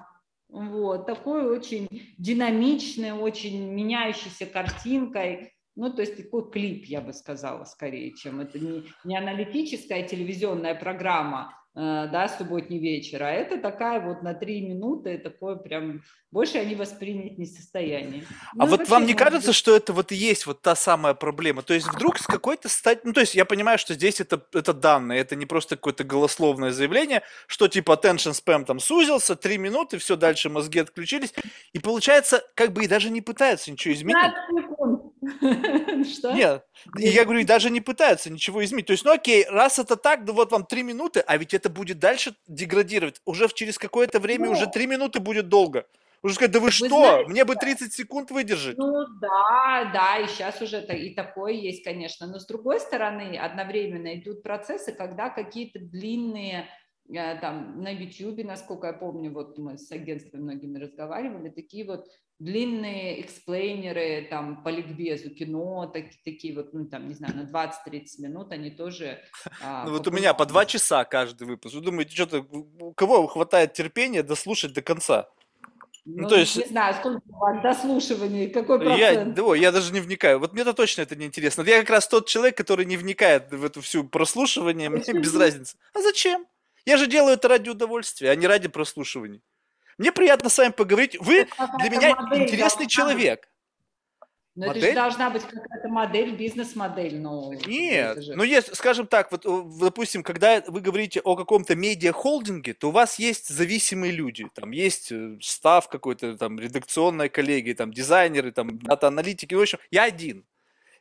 Вот, такой очень динамичный, очень меняющийся картинкой. Ну, то есть такой клип, я бы сказала, скорее, чем это не, не аналитическая телевизионная программа, да, субботний вечер, а это такая вот на три минуты, такое прям, больше они воспринять не в состоянии. А ну, вот вам не кажется, быть... что это вот и есть вот та самая проблема? То есть вдруг с какой-то стать, ну то есть я понимаю, что здесь это, это данные, это не просто какое-то голословное заявление, что типа attention spam там сузился, три минуты, все, дальше мозги отключились, и получается, как бы и даже не пытаются ничего изменить. Что? Нет, я говорю, и даже не пытаются ничего изменить. То есть, ну окей, раз это так, да вот вам три минуты, а ведь это будет дальше деградировать. Уже через какое-то время, ну, уже три минуты будет долго. Уже сказать, да вы, вы что, знаете, мне бы 30 секунд выдержать. Ну да, да, и сейчас уже это, и такое есть, конечно. Но с другой стороны, одновременно идут процессы, когда какие-то длинные э, там на YouTube, насколько я помню, вот мы с агентством многими разговаривали, такие вот длинные эксплейнеры там по ликбезу кино, так, такие вот, ну там, не знаю, на 20-30 минут, они тоже... А, ну вот у меня по два часа каждый выпуск. Вы думаете, что-то, у кого хватает терпения дослушать до конца? Ну, ну, то есть... Не знаю, сколько у вас дослушиваний, какой процент? Я, да, я даже не вникаю. Вот мне-то точно это не интересно. Я как раз тот человек, который не вникает в эту всю прослушивание, мне без разницы. А зачем? Я же делаю это ради удовольствия, а не ради прослушивания. Мне приятно с вами поговорить. Вы для меня интересный человек. Но модель? это же должна быть какая-то модель, бизнес-модель. Но Нет, же... ну есть, скажем так, вот, допустим, когда вы говорите о каком-то медиа-холдинге, то у вас есть зависимые люди, там есть э, став какой-то, там, редакционная коллегия, там, дизайнеры, там, дата-аналитики, в общем, я один.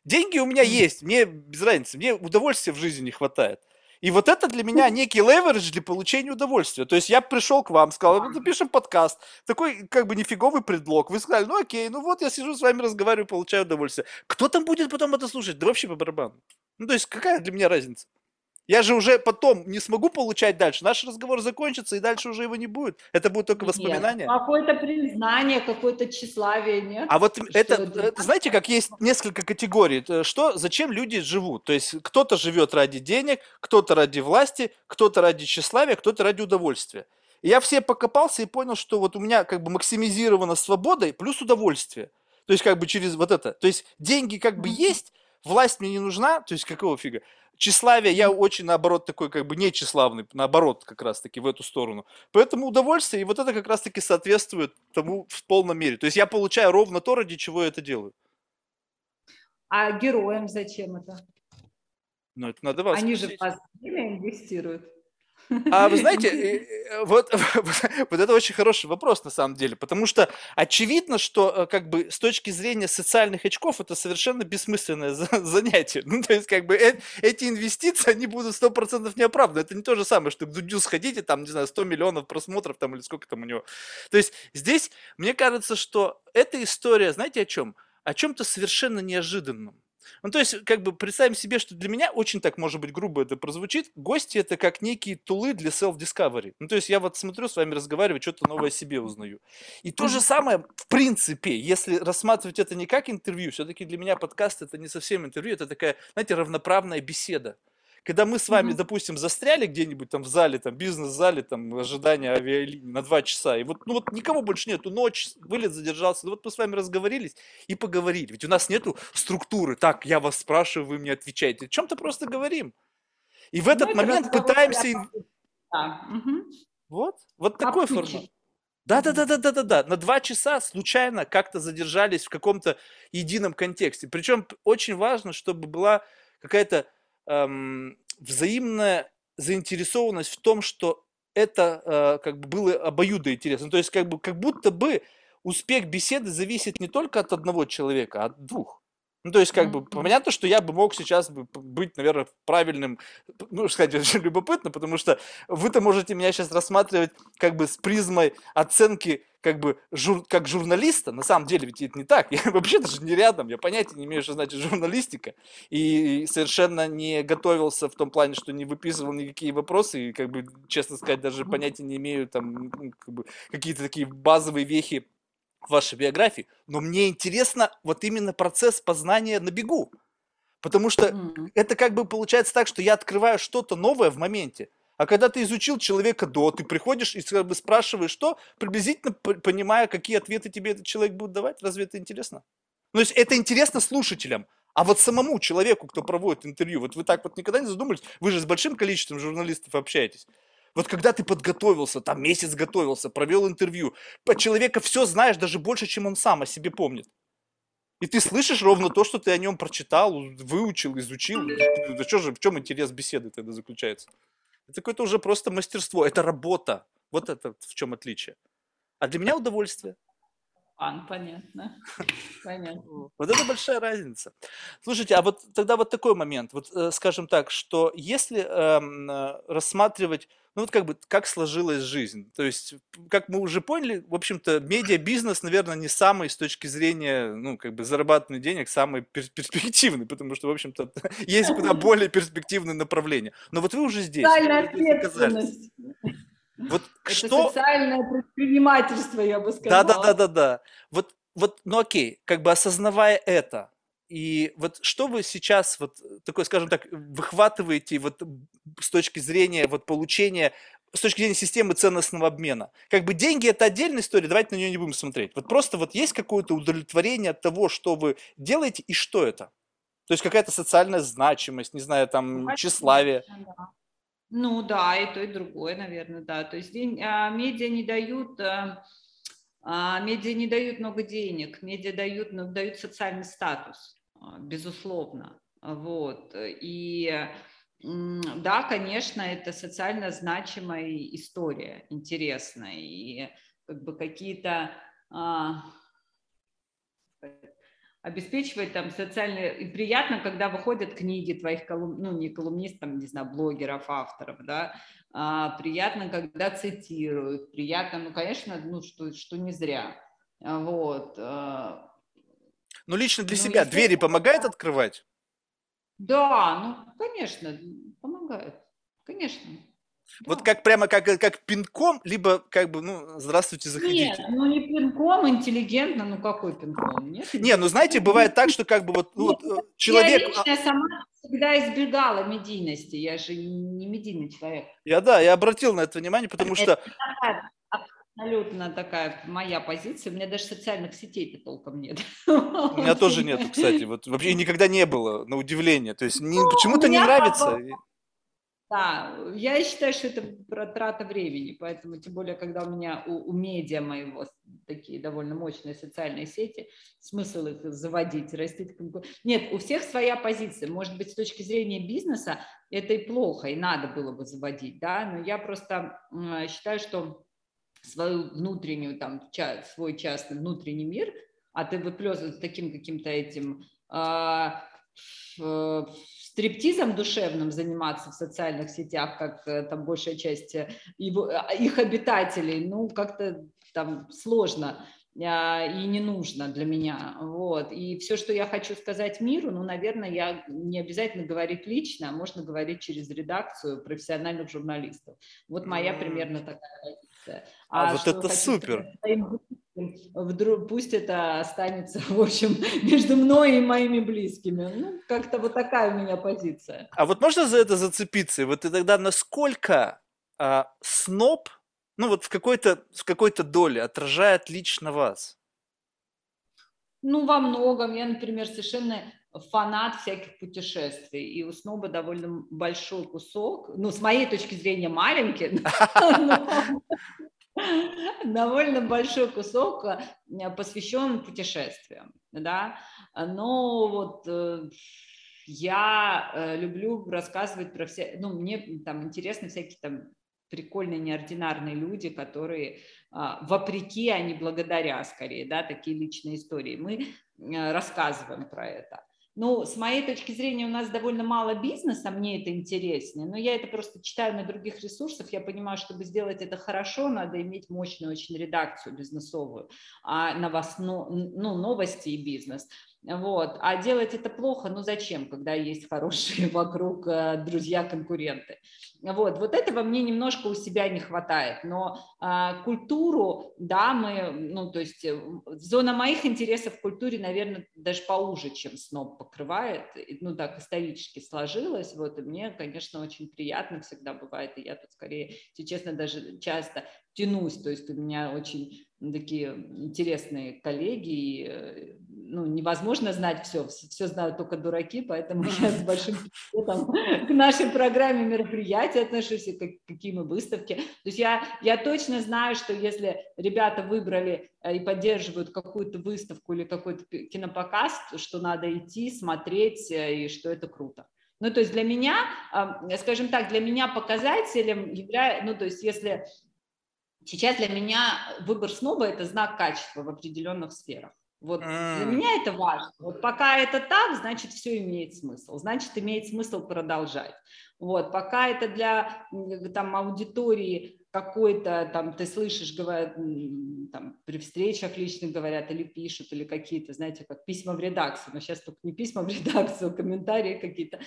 Деньги у меня есть, мне без разницы, мне удовольствия в жизни не хватает. И вот это для меня некий леверидж для получения удовольствия. То есть я пришел к вам, сказал, ну, запишем подкаст. Такой как бы нифиговый предлог. Вы сказали, ну окей, ну вот я сижу с вами разговариваю, получаю удовольствие. Кто там будет потом это слушать? Да вообще по барабану. Ну то есть какая для меня разница? Я же уже потом не смогу получать дальше. Наш разговор закончится, и дальше уже его не будет. Это будет только воспоминания. Нет, какое-то признание, какое-то тщеславие, нет? А вот это, это, знаете, как есть несколько категорий. Что, зачем люди живут? То есть кто-то живет ради денег, кто-то ради власти, кто-то ради тщеславия, кто-то ради удовольствия. И я все покопался и понял, что вот у меня как бы максимизирована свобода плюс удовольствие. То есть как бы через вот это. То есть деньги как бы есть, власть мне не нужна, то есть какого фига? Тщеславие, я очень, наоборот, такой как бы не тщеславный, наоборот, как раз-таки в эту сторону. Поэтому удовольствие, и вот это как раз-таки соответствует тому в полном мере. То есть я получаю ровно то, ради чего я это делаю. А героям зачем это? Ну, это надо вас Они спросить. же в вас время инвестируют. А вы знаете, э, э, вот, вот это очень хороший вопрос на самом деле, потому что очевидно, что э, как бы с точки зрения социальных очков это совершенно бессмысленное занятие. Ну, то есть как бы эти инвестиции, они будут 100% неоправданы. Это не то же самое, что к Дудю сходите, там, не знаю, 100 миллионов просмотров там или сколько там у него. То есть здесь, мне кажется, что эта история, знаете о чем? О чем-то совершенно неожиданном. Ну, то есть, как бы представим себе, что для меня очень так, может быть, грубо это прозвучит, гости это как некие тулы для self-discovery. Ну, то есть я вот смотрю с вами разговариваю, что-то новое о себе узнаю. И то же самое, в принципе, если рассматривать это не как интервью, все-таки для меня подкаст это не совсем интервью, это такая, знаете, равноправная беседа. Когда мы с вами, mm-hmm. допустим, застряли где-нибудь там в зале, там бизнес-зале, там ожидания авиалинии на два часа, и вот, ну вот никого больше нету, ночь, вылет задержался, ну вот мы с вами разговорились и поговорили. Ведь у нас нету структуры, так, я вас спрашиваю, вы мне отвечаете. О чем-то просто говорим. И в этот ну, момент пытаемся... Да. Угу. Вот, вот такой формат. Да, да, да, да, да, да, да. На два часа случайно как-то задержались в каком-то едином контексте. Причем очень важно, чтобы была какая-то эм, взаимная заинтересованность в том, что это э, как бы было обоюдо интересно. То есть как, бы, как будто бы успех беседы зависит не только от одного человека, а от двух. Ну, то есть, как бы, понятно, что я бы мог сейчас быть, наверное, правильным, ну, сказать, очень любопытно, потому что вы-то можете меня сейчас рассматривать как бы с призмой оценки как бы жур, как журналиста, на самом деле ведь это не так, я вообще даже не рядом, я понятия не имею, что значит журналистика, и совершенно не готовился в том плане, что не выписывал никакие вопросы, и, как бы, честно сказать, даже понятия не имею там как бы, какие-то такие базовые вехи вашей биографии, но мне интересно вот именно процесс познания на бегу. Потому что mm-hmm. это как бы получается так, что я открываю что-то новое в моменте. А когда ты изучил человека до, ты приходишь и как бы спрашиваешь что, приблизительно понимая, какие ответы тебе этот человек будет давать. Разве это интересно? Ну, то есть это интересно слушателям. А вот самому человеку, кто проводит интервью, вот вы так вот никогда не задумались, вы же с большим количеством журналистов общаетесь. Вот когда ты подготовился, там месяц готовился, провел интервью, по человека все знаешь даже больше, чем он сам о себе помнит. И ты слышишь ровно то, что ты о нем прочитал, выучил, изучил. Да что же, в чем интерес беседы тогда заключается? Это какое-то уже просто мастерство, это работа. Вот это в чем отличие. А для меня удовольствие. Ну понятно. Понятно. Вот это большая разница. Слушайте, а вот тогда вот такой момент. Вот э, скажем так, что если эм, э, рассматривать ну вот как бы, как сложилась жизнь. То есть, как мы уже поняли, в общем-то, медиабизнес, наверное, не самый с точки зрения, ну, как бы зарабатывания денег, самый перспективный, потому что, в общем-то, есть куда более перспективные направления. Но вот вы уже здесь. Социальная ответственность. Вот Это что... социальное предпринимательство, я бы сказала. Да, да, да, да, да. Вот, вот, ну окей, как бы осознавая это, и вот что вы сейчас вот такой, скажем так, выхватываете вот с точки зрения вот получения, с точки зрения системы ценностного обмена? Как бы деньги это отдельная история, давайте на нее не будем смотреть. Вот просто вот есть какое-то удовлетворение от того, что вы делаете и что это? То есть какая-то социальная значимость, не знаю, там, тщеславие. Ну да, и то, и другое, наверное, да. То есть день, а, медиа не дают... А, а, медиа не дают много денег, медиа дают, но дают социальный статус. А, безусловно. Вот. И да, конечно, это социально значимая история, интересная. И как бы какие-то а, обеспечивает там социально и приятно, когда выходят книги твоих колум, ну не колумнистов, не знаю, блогеров, авторов, да, а, приятно, когда цитируют, приятно, ну конечно, ну что что не зря, вот. А, ну, лично для ну, себя двери помогает открывать? Да, ну, конечно, помогает. Конечно. Вот как прямо как, как пинком, либо как бы, ну, здравствуйте, заходите. Нет, ну не пинком, интеллигентно, ну какой пинком? Нет, не, ну знаете, бывает так, что как бы вот, ну, вот э, человек... Я лично сама всегда избегала медийности, я же не медийный человек. Я да, я обратил на это внимание, потому что... Абсолютно такая моя позиция. У меня даже социальных сетей-то толком нет. У меня тоже нет, кстати. Вот вообще никогда не было, на удивление. То есть не, ну, почему-то не нравится. Да, я считаю, что это трата времени, поэтому тем более, когда у меня у, у медиа моего такие довольно мощные социальные сети, смысл их заводить, растить конкуренцию. Нет, у всех своя позиция. Может быть, с точки зрения бизнеса это и плохо, и надо было бы заводить, да, но я просто считаю, что свою внутреннюю, там, свой частный внутренний мир, а ты выплескиваешь таким каким-то этим а, стриптизом душевным заниматься в социальных сетях, как э, там большая часть э, его, их обитателей, ну, как-то там сложно а, и не нужно для меня. Вот. И все, что я хочу сказать миру, ну, наверное, я не обязательно говорить лично, а можно говорить через редакцию профессиональных журналистов. Вот моя примерно такая А, а вот это супер! Вдруг, пусть это останется, в общем, между мной и моими близкими. Ну, как-то вот такая у меня позиция. А вот можно за это зацепиться? Вот и тогда насколько а, сноб ну вот в какой-то в какой-то доле отражает лично вас? Ну, во многом. Я, например, совершенно фанат всяких путешествий, и у Сноба довольно большой кусок, ну, с моей точки зрения, маленький, довольно большой кусок э, посвящен путешествиям, да, но вот э, я э, люблю рассказывать про все, ну, мне там интересны всякие там прикольные, неординарные люди, которые вопреки, а не благодаря, скорее, да, такие личные истории. Мы рассказываем про это. Ну, с моей точки зрения, у нас довольно мало бизнеса, мне это интереснее, но я это просто читаю на других ресурсах, я понимаю, чтобы сделать это хорошо, надо иметь мощную очень редакцию бизнесовую, а новостно, ну, новости и бизнес. Вот. А делать это плохо, ну зачем, когда есть хорошие вокруг э, друзья-конкуренты. Вот. вот этого мне немножко у себя не хватает, но а, культуру, да, мы, ну то есть э, зона моих интересов в культуре, наверное, даже поуже, чем СНОП покрывает, ну так исторически сложилось, вот, и мне, конечно, очень приятно всегда бывает, и я тут скорее, если честно, даже часто тянусь, то есть у меня очень такие интересные коллеги, и э, ну, невозможно знать все, все знают только дураки, поэтому я с большим там, к нашей программе мероприятий отношусь, и какие мы выставки. То есть я, я точно знаю, что если ребята выбрали э, и поддерживают какую-то выставку или какой-то кинопоказ, что надо идти, смотреть, э, и что это круто. Ну, то есть для меня, скажем так, для меня показателем является, ну, то есть если сейчас для меня выбор сноба – это знак качества в определенных сферах. Вот для меня это важно. Вот пока это так, значит, все имеет смысл. Значит, имеет смысл продолжать. Вот, пока это для там, аудитории какой-то, там, ты слышишь, говорят, там, при встречах личных говорят или пишут, или какие-то, знаете, как письма в редакцию, но сейчас только не письма в редакцию, а комментарии какие-то,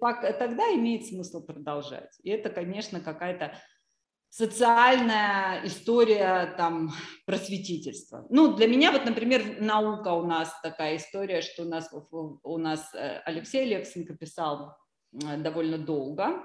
тогда имеет смысл продолжать. И это, конечно, какая-то социальная история там просветительства. Ну, для меня вот, например, наука у нас такая история, что у нас, у нас э, Алексей Лексенко писал э, довольно долго,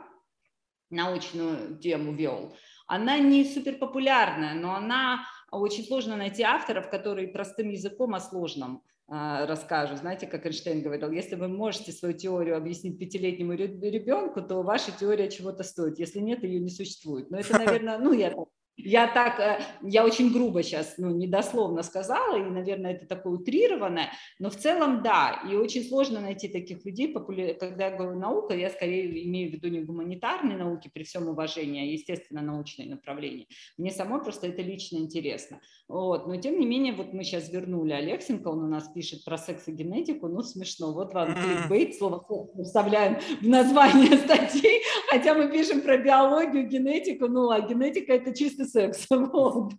научную тему вел. Она не супер популярная, но она очень сложно найти авторов, которые простым языком о сложном а, расскажу. Знаете, как Эйнштейн говорил, если вы можете свою теорию объяснить пятилетнему ребенку, то ваша теория чего-то стоит. Если нет, ее не существует. Но это, наверное, ну, я я так, э, я очень грубо сейчас, ну, недословно сказала, и, наверное, это такое утрированное, но в целом да, и очень сложно найти таких людей, когда я говорю наука, я скорее имею в виду не гуманитарные науки при всем уважении, а естественно научные направления. Мне самой просто это лично интересно. Вот, но тем не менее, вот мы сейчас вернули Алексенко, он у нас пишет про секс и генетику, ну смешно, вот вам кликбейт, слово вставляем в название статей, хотя мы пишем про биологию, генетику, ну а генетика это чисто секс. Вот,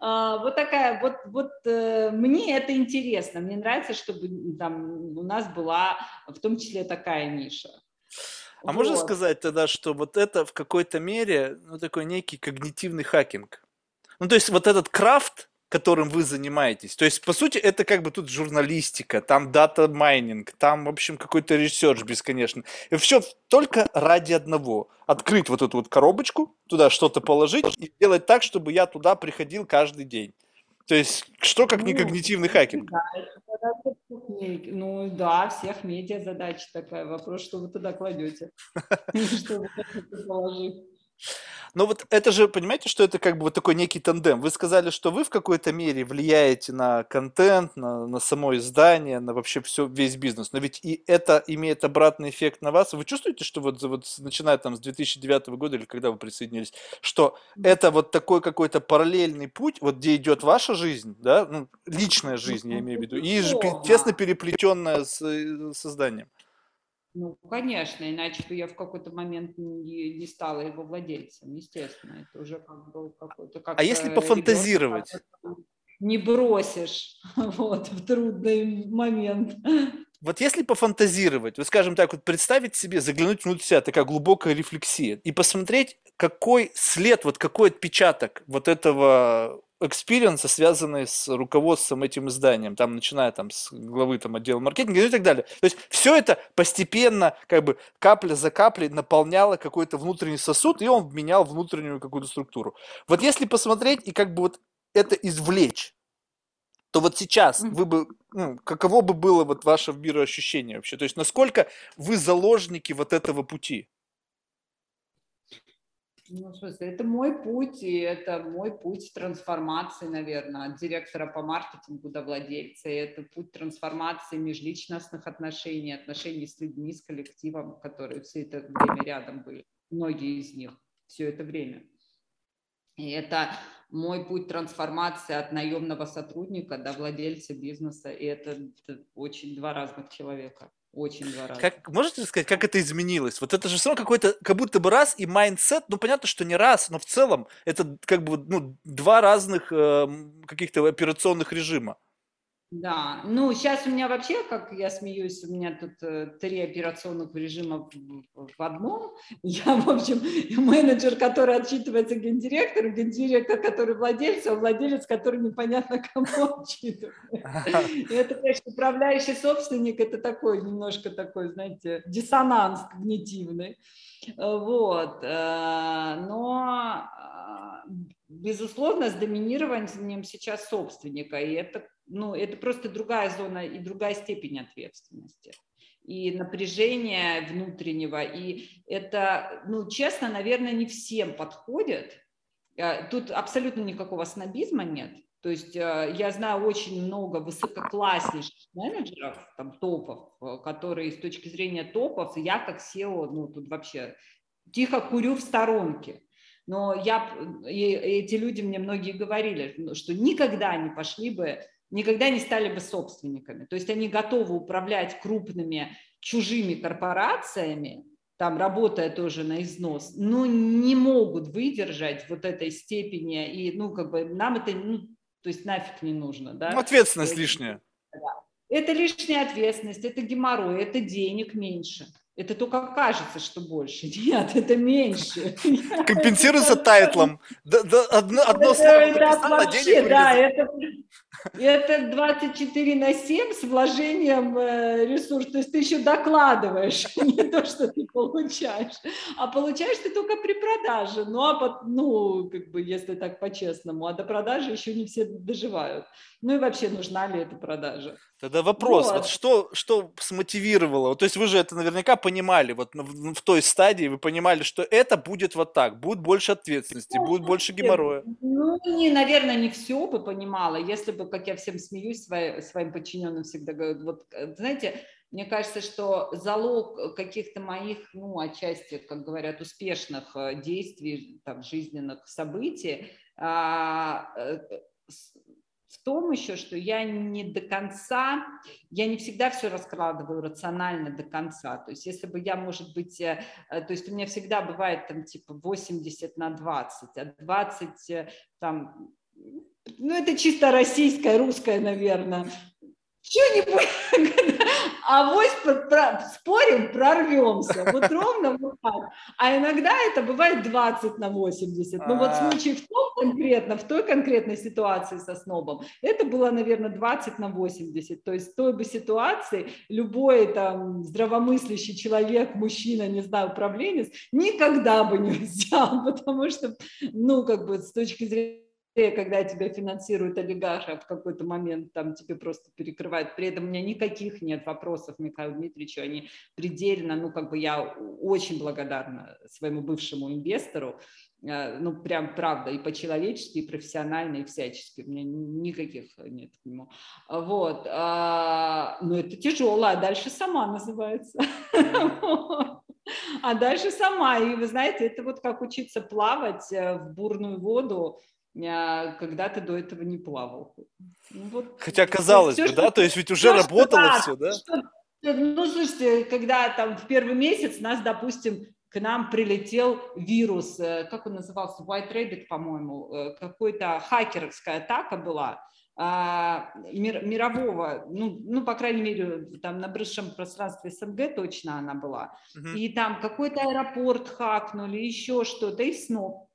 а, вот такая, вот, вот э, мне это интересно, мне нравится, чтобы там у нас была в том числе такая ниша. А вот. можно сказать тогда, что вот это в какой-то мере, ну, такой некий когнитивный hacking? Ну, то есть вот этот craft, которым вы занимаетесь. То есть, по сути, это как бы тут журналистика, там data mining, там, в общем, какой-то research бесконечно. И все только ради одного. Открыть вот эту вот коробочку, туда что-то положить и сделать так, чтобы я туда приходил каждый день. То есть, что как не ну, когнитивный хакинг? ну да, всех медиа задача такая. Вопрос, что вы туда кладете. Что вы хотите положить. Но вот это же, понимаете, что это как бы вот такой некий тандем. Вы сказали, что вы в какой-то мере влияете на контент, на, на само издание, на вообще все, весь бизнес. Но ведь и это имеет обратный эффект на вас. Вы чувствуете, что вот, вот начиная там с 2009 года или когда вы присоединились, что это вот такой какой-то параллельный путь, вот где идет ваша жизнь, да, ну, личная жизнь, я имею в виду, и тесно переплетенная с э, созданием? Ну, конечно, иначе бы я в какой-то момент не, не стала его владельцем, естественно. Это уже как бы какой-то... Как а если пофантазировать? Не бросишь вот, в трудный момент. Вот если пофантазировать, вот скажем так, вот представить себе, заглянуть внутрь себя, такая глубокая рефлексия, и посмотреть, какой след, вот какой отпечаток вот этого experience а, связанные с руководством этим изданием, там, начиная там с главы там, отдела маркетинга и так далее. То есть все это постепенно, как бы капля за каплей наполняло какой-то внутренний сосуд, и он менял внутреннюю какую-то структуру. Вот если посмотреть и как бы вот это извлечь, то вот сейчас вы бы, ну, каково бы было вот ваше мироощущение вообще? То есть насколько вы заложники вот этого пути? Ну, в смысле, это мой путь, и это мой путь трансформации, наверное, от директора по маркетингу до владельца. И это путь трансформации межличностных отношений, отношений с людьми, с коллективом, которые все это время рядом были, многие из них, все это время. И это мой путь трансформации от наемного сотрудника до владельца бизнеса, и это очень два разных человека. Очень два разных. Как, можете сказать, как это изменилось? Вот это же все равно какой-то, как будто бы раз и mindset, ну понятно, что не раз, но в целом это как бы ну, два разных э, каких-то операционных режима. Да, ну сейчас у меня вообще, как я смеюсь, у меня тут э, три операционных режима в, в одном. Я, в общем, менеджер, который отчитывается гендиректору, гендиректор, который владелец, а владелец, который непонятно кому отчитывает. И это, конечно, управляющий собственник, это такой немножко такой, знаете, диссонанс когнитивный. Вот. Э, но, э, безусловно, с доминированием сейчас собственника, и это ну, это просто другая зона и другая степень ответственности и напряжения внутреннего. И это, ну, честно, наверное, не всем подходит. Э, тут абсолютно никакого снобизма нет. То есть э, я знаю очень много высококласснейших менеджеров, там, топов, э, которые с точки зрения топов, я как SEO, ну, тут вообще тихо курю в сторонке. Но я, и эти люди мне многие говорили, что никогда не пошли бы никогда не стали бы собственниками. То есть они готовы управлять крупными чужими корпорациями, там работая тоже на износ, но не могут выдержать вот этой степени, и, ну, как бы нам это, ну, то есть нафиг не нужно, да. Ну, ответственность есть, лишняя. Да. Это лишняя ответственность, это геморрой, это денег меньше. Это только кажется, что больше. Нет, это меньше. Компенсируется тайтлом. Одно, слово это вообще, да, это, это 24 на 7 с вложением э, ресурсов. То есть ты еще докладываешь, не то, что ты получаешь. А получаешь ты только при продаже. Ну, а ну, как бы, если так по-честному. А до продажи еще не все доживают. Ну и вообще, нужна ли эта продажа? Тогда вопрос, вот. вот что, что смотивировало? То есть вы же это наверняка понимали, вот в, в той стадии вы понимали, что это будет вот так, будет больше ответственности, ну, будет больше геморроя. Ну, не, наверное, не все бы понимала, если бы, как я всем смеюсь, свои, своим подчиненным всегда говорю, вот, э, знаете, мне кажется, что залог каких-то моих, ну, отчасти, как говорят, успешных э, действий, там, жизненных событий, а, э, в том еще, что я не до конца, я не всегда все раскладываю рационально до конца. То есть если бы я, может быть, то есть у меня всегда бывает там типа 80 на 20, а 20 э, там, ну это чисто российское, русское, наверное. Что-нибудь а вось спорим, прорвемся. Вот ровно вот так. А иногда это бывает 20 на 80. Ну вот в а. случае в том конкретно, в той конкретной ситуации со снобом, это было, наверное, 20 на 80. То есть в той бы ситуации любой там здравомыслящий человек, мужчина, не знаю, управленец, никогда бы не взял, потому что, ну, как бы с точки зрения когда тебя финансирует олигарх, а в какой-то момент там тебе просто перекрывают. При этом у меня никаких нет вопросов Михаилу Дмитриевичу, они предельно, ну, как бы я очень благодарна своему бывшему инвестору, э, ну, прям правда, и по-человечески, и профессионально, и всячески. У меня никаких нет к нему. Вот. А, но это тяжело, а дальше сама называется. А дальше сама. И вы знаете, это вот как учиться плавать э, в бурную воду, когда ты до этого не плавал. Ну вот, Хотя казалось бы, да, то есть ведь уже все, работало да, все, да? Что, ну, слушайте, когда там в первый месяц нас, допустим, к нам прилетел вирус, э, как он назывался, White Rabbit, по-моему, какой-то хакерская атака была, а, мир, мирового, ну, ну, по крайней мере, там на бывшем пространстве СНГ точно она была, угу. и там какой-то аэропорт хакнули, еще что-то, и снова.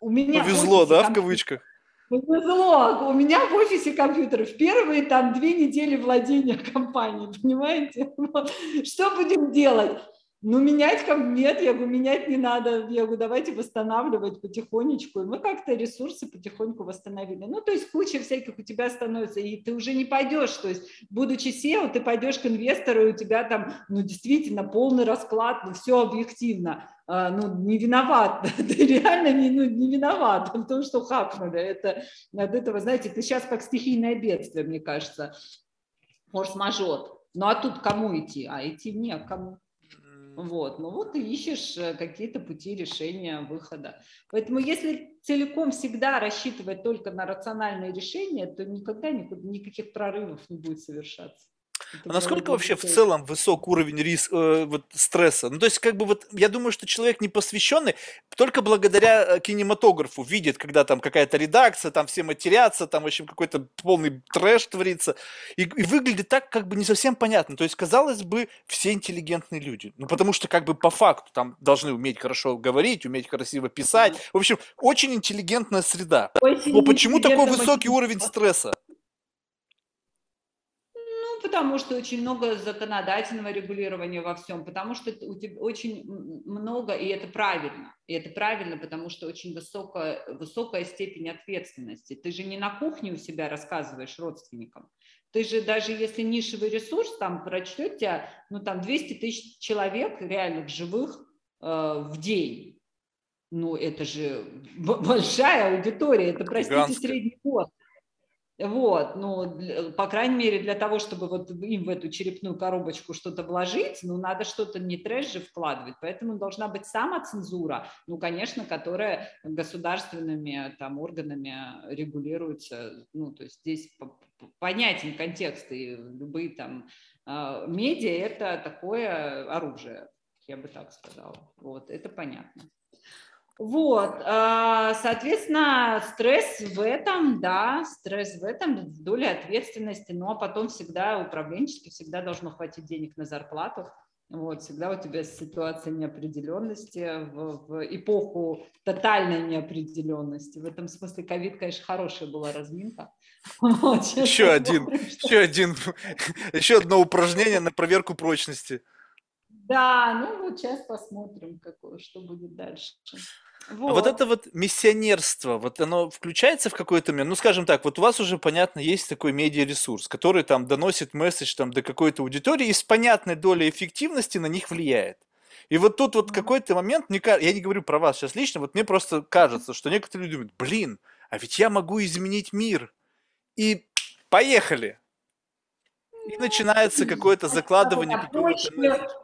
У меня Повезло, да, в кавычках? Повезло. У меня в офисе компьютер в первые там две недели владения компанией, понимаете? Что будем делать? Ну, менять как нет, я говорю, менять не надо, я говорю, давайте восстанавливать потихонечку. И мы как-то ресурсы потихоньку восстановили. Ну, то есть куча всяких у тебя становится, и ты уже не пойдешь, то есть, будучи SEO, ты пойдешь к инвестору, и у тебя там, ну, действительно, полный расклад, ну, все объективно. А, ну, не виноват, ты реально не, ну, не виноват в том, что хакнули. Это, от этого, знаете, ты сейчас как стихийное бедствие, мне кажется, форс-мажор. Ну, а тут кому идти? А идти некому. Вот, ну вот ты ищешь э, какие-то пути решения выхода. Поэтому если целиком всегда рассчитывать только на рациональные решения, то никогда никаких прорывов не будет совершаться. А насколько вообще в целом высок уровень риск, э, вот, стресса? Ну, то есть, как бы вот, я думаю, что человек не посвященный только благодаря э, кинематографу видит, когда там какая-то редакция, там все матерятся, там, в общем, какой-то полный трэш творится, и, и выглядит так, как бы не совсем понятно. То есть, казалось бы, все интеллигентные люди. Ну, потому что, как бы, по факту, там должны уметь хорошо говорить, уметь красиво писать. В общем, очень интеллигентная среда. Очень Но почему такой высокий уровень стресса? Потому что очень много законодательного регулирования во всем, потому что у тебя очень много, и это правильно, и это правильно, потому что очень высокая, высокая степень ответственности. Ты же не на кухне у себя рассказываешь родственникам, ты же даже если нишевый ресурс там прочтет тебя, ну там 200 тысяч человек реальных живых э, в день, ну это же большая аудитория, это, простите, Гигантская. средний пост. Вот, ну, для, по крайней мере, для того, чтобы вот им в эту черепную коробочку что-то вложить, ну, надо что-то не трэш же вкладывать, поэтому должна быть самоцензура, ну, конечно, которая государственными там органами регулируется, ну, то есть здесь понятен контекст, и любые там э, медиа – это такое оружие, я бы так сказала, вот, это понятно. Вот, а, соответственно, стресс в этом, да, стресс в этом, доля ответственности, но потом всегда управленчески, всегда должно хватить денег на зарплату. Вот, всегда у тебя ситуация неопределенности в, в эпоху тотальной неопределенности. В этом смысле ковид, конечно, хорошая была разминка. Вот, еще один, еще один, еще одно упражнение на проверку прочности. Да, ну вот сейчас посмотрим, какое, что будет дальше. Вот. А вот это вот миссионерство, вот оно включается в какой-то момент, ну, скажем так, вот у вас уже, понятно, есть такой медиаресурс, который там доносит месседж там до какой-то аудитории и с понятной долей эффективности на них влияет. И вот тут вот какой-то момент, мне, я не говорю про вас сейчас лично, вот мне просто кажется, что некоторые люди думают, блин, а ведь я могу изменить мир. И поехали. И начинается какое-то закладывание. Проще,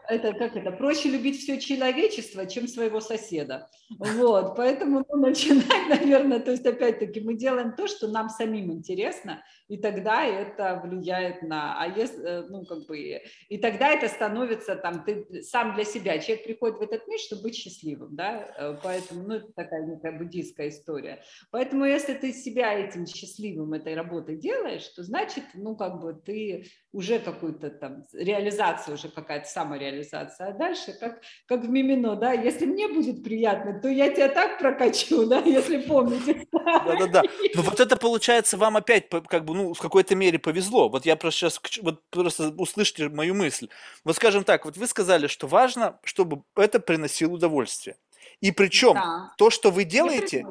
это, как это, проще любить все человечество, чем своего соседа. Вот, поэтому ну, начинать, наверное, то есть опять-таки мы делаем то, что нам самим интересно, и тогда это влияет на, а если, э, ну как бы, и тогда это становится там, ты сам для себя, человек приходит в этот мир, чтобы быть счастливым, да, э, поэтому, ну это такая некая буддийская история. Поэтому если ты себя этим счастливым этой работой делаешь, то значит, ну как бы ты уже какую-то там реализацию, уже какая-то самореализация, а дальше как, как в Мимино, да, если мне будет приятно, то я тебя так прокачу, да, если помните. Да-да-да, но вот это получается вам опять как бы ну, в какой-то мере повезло. Вот я просто сейчас, вот просто услышите мою мысль. Вот скажем так, вот вы сказали, что важно, чтобы это приносило удовольствие. И причем да. то, что вы делаете,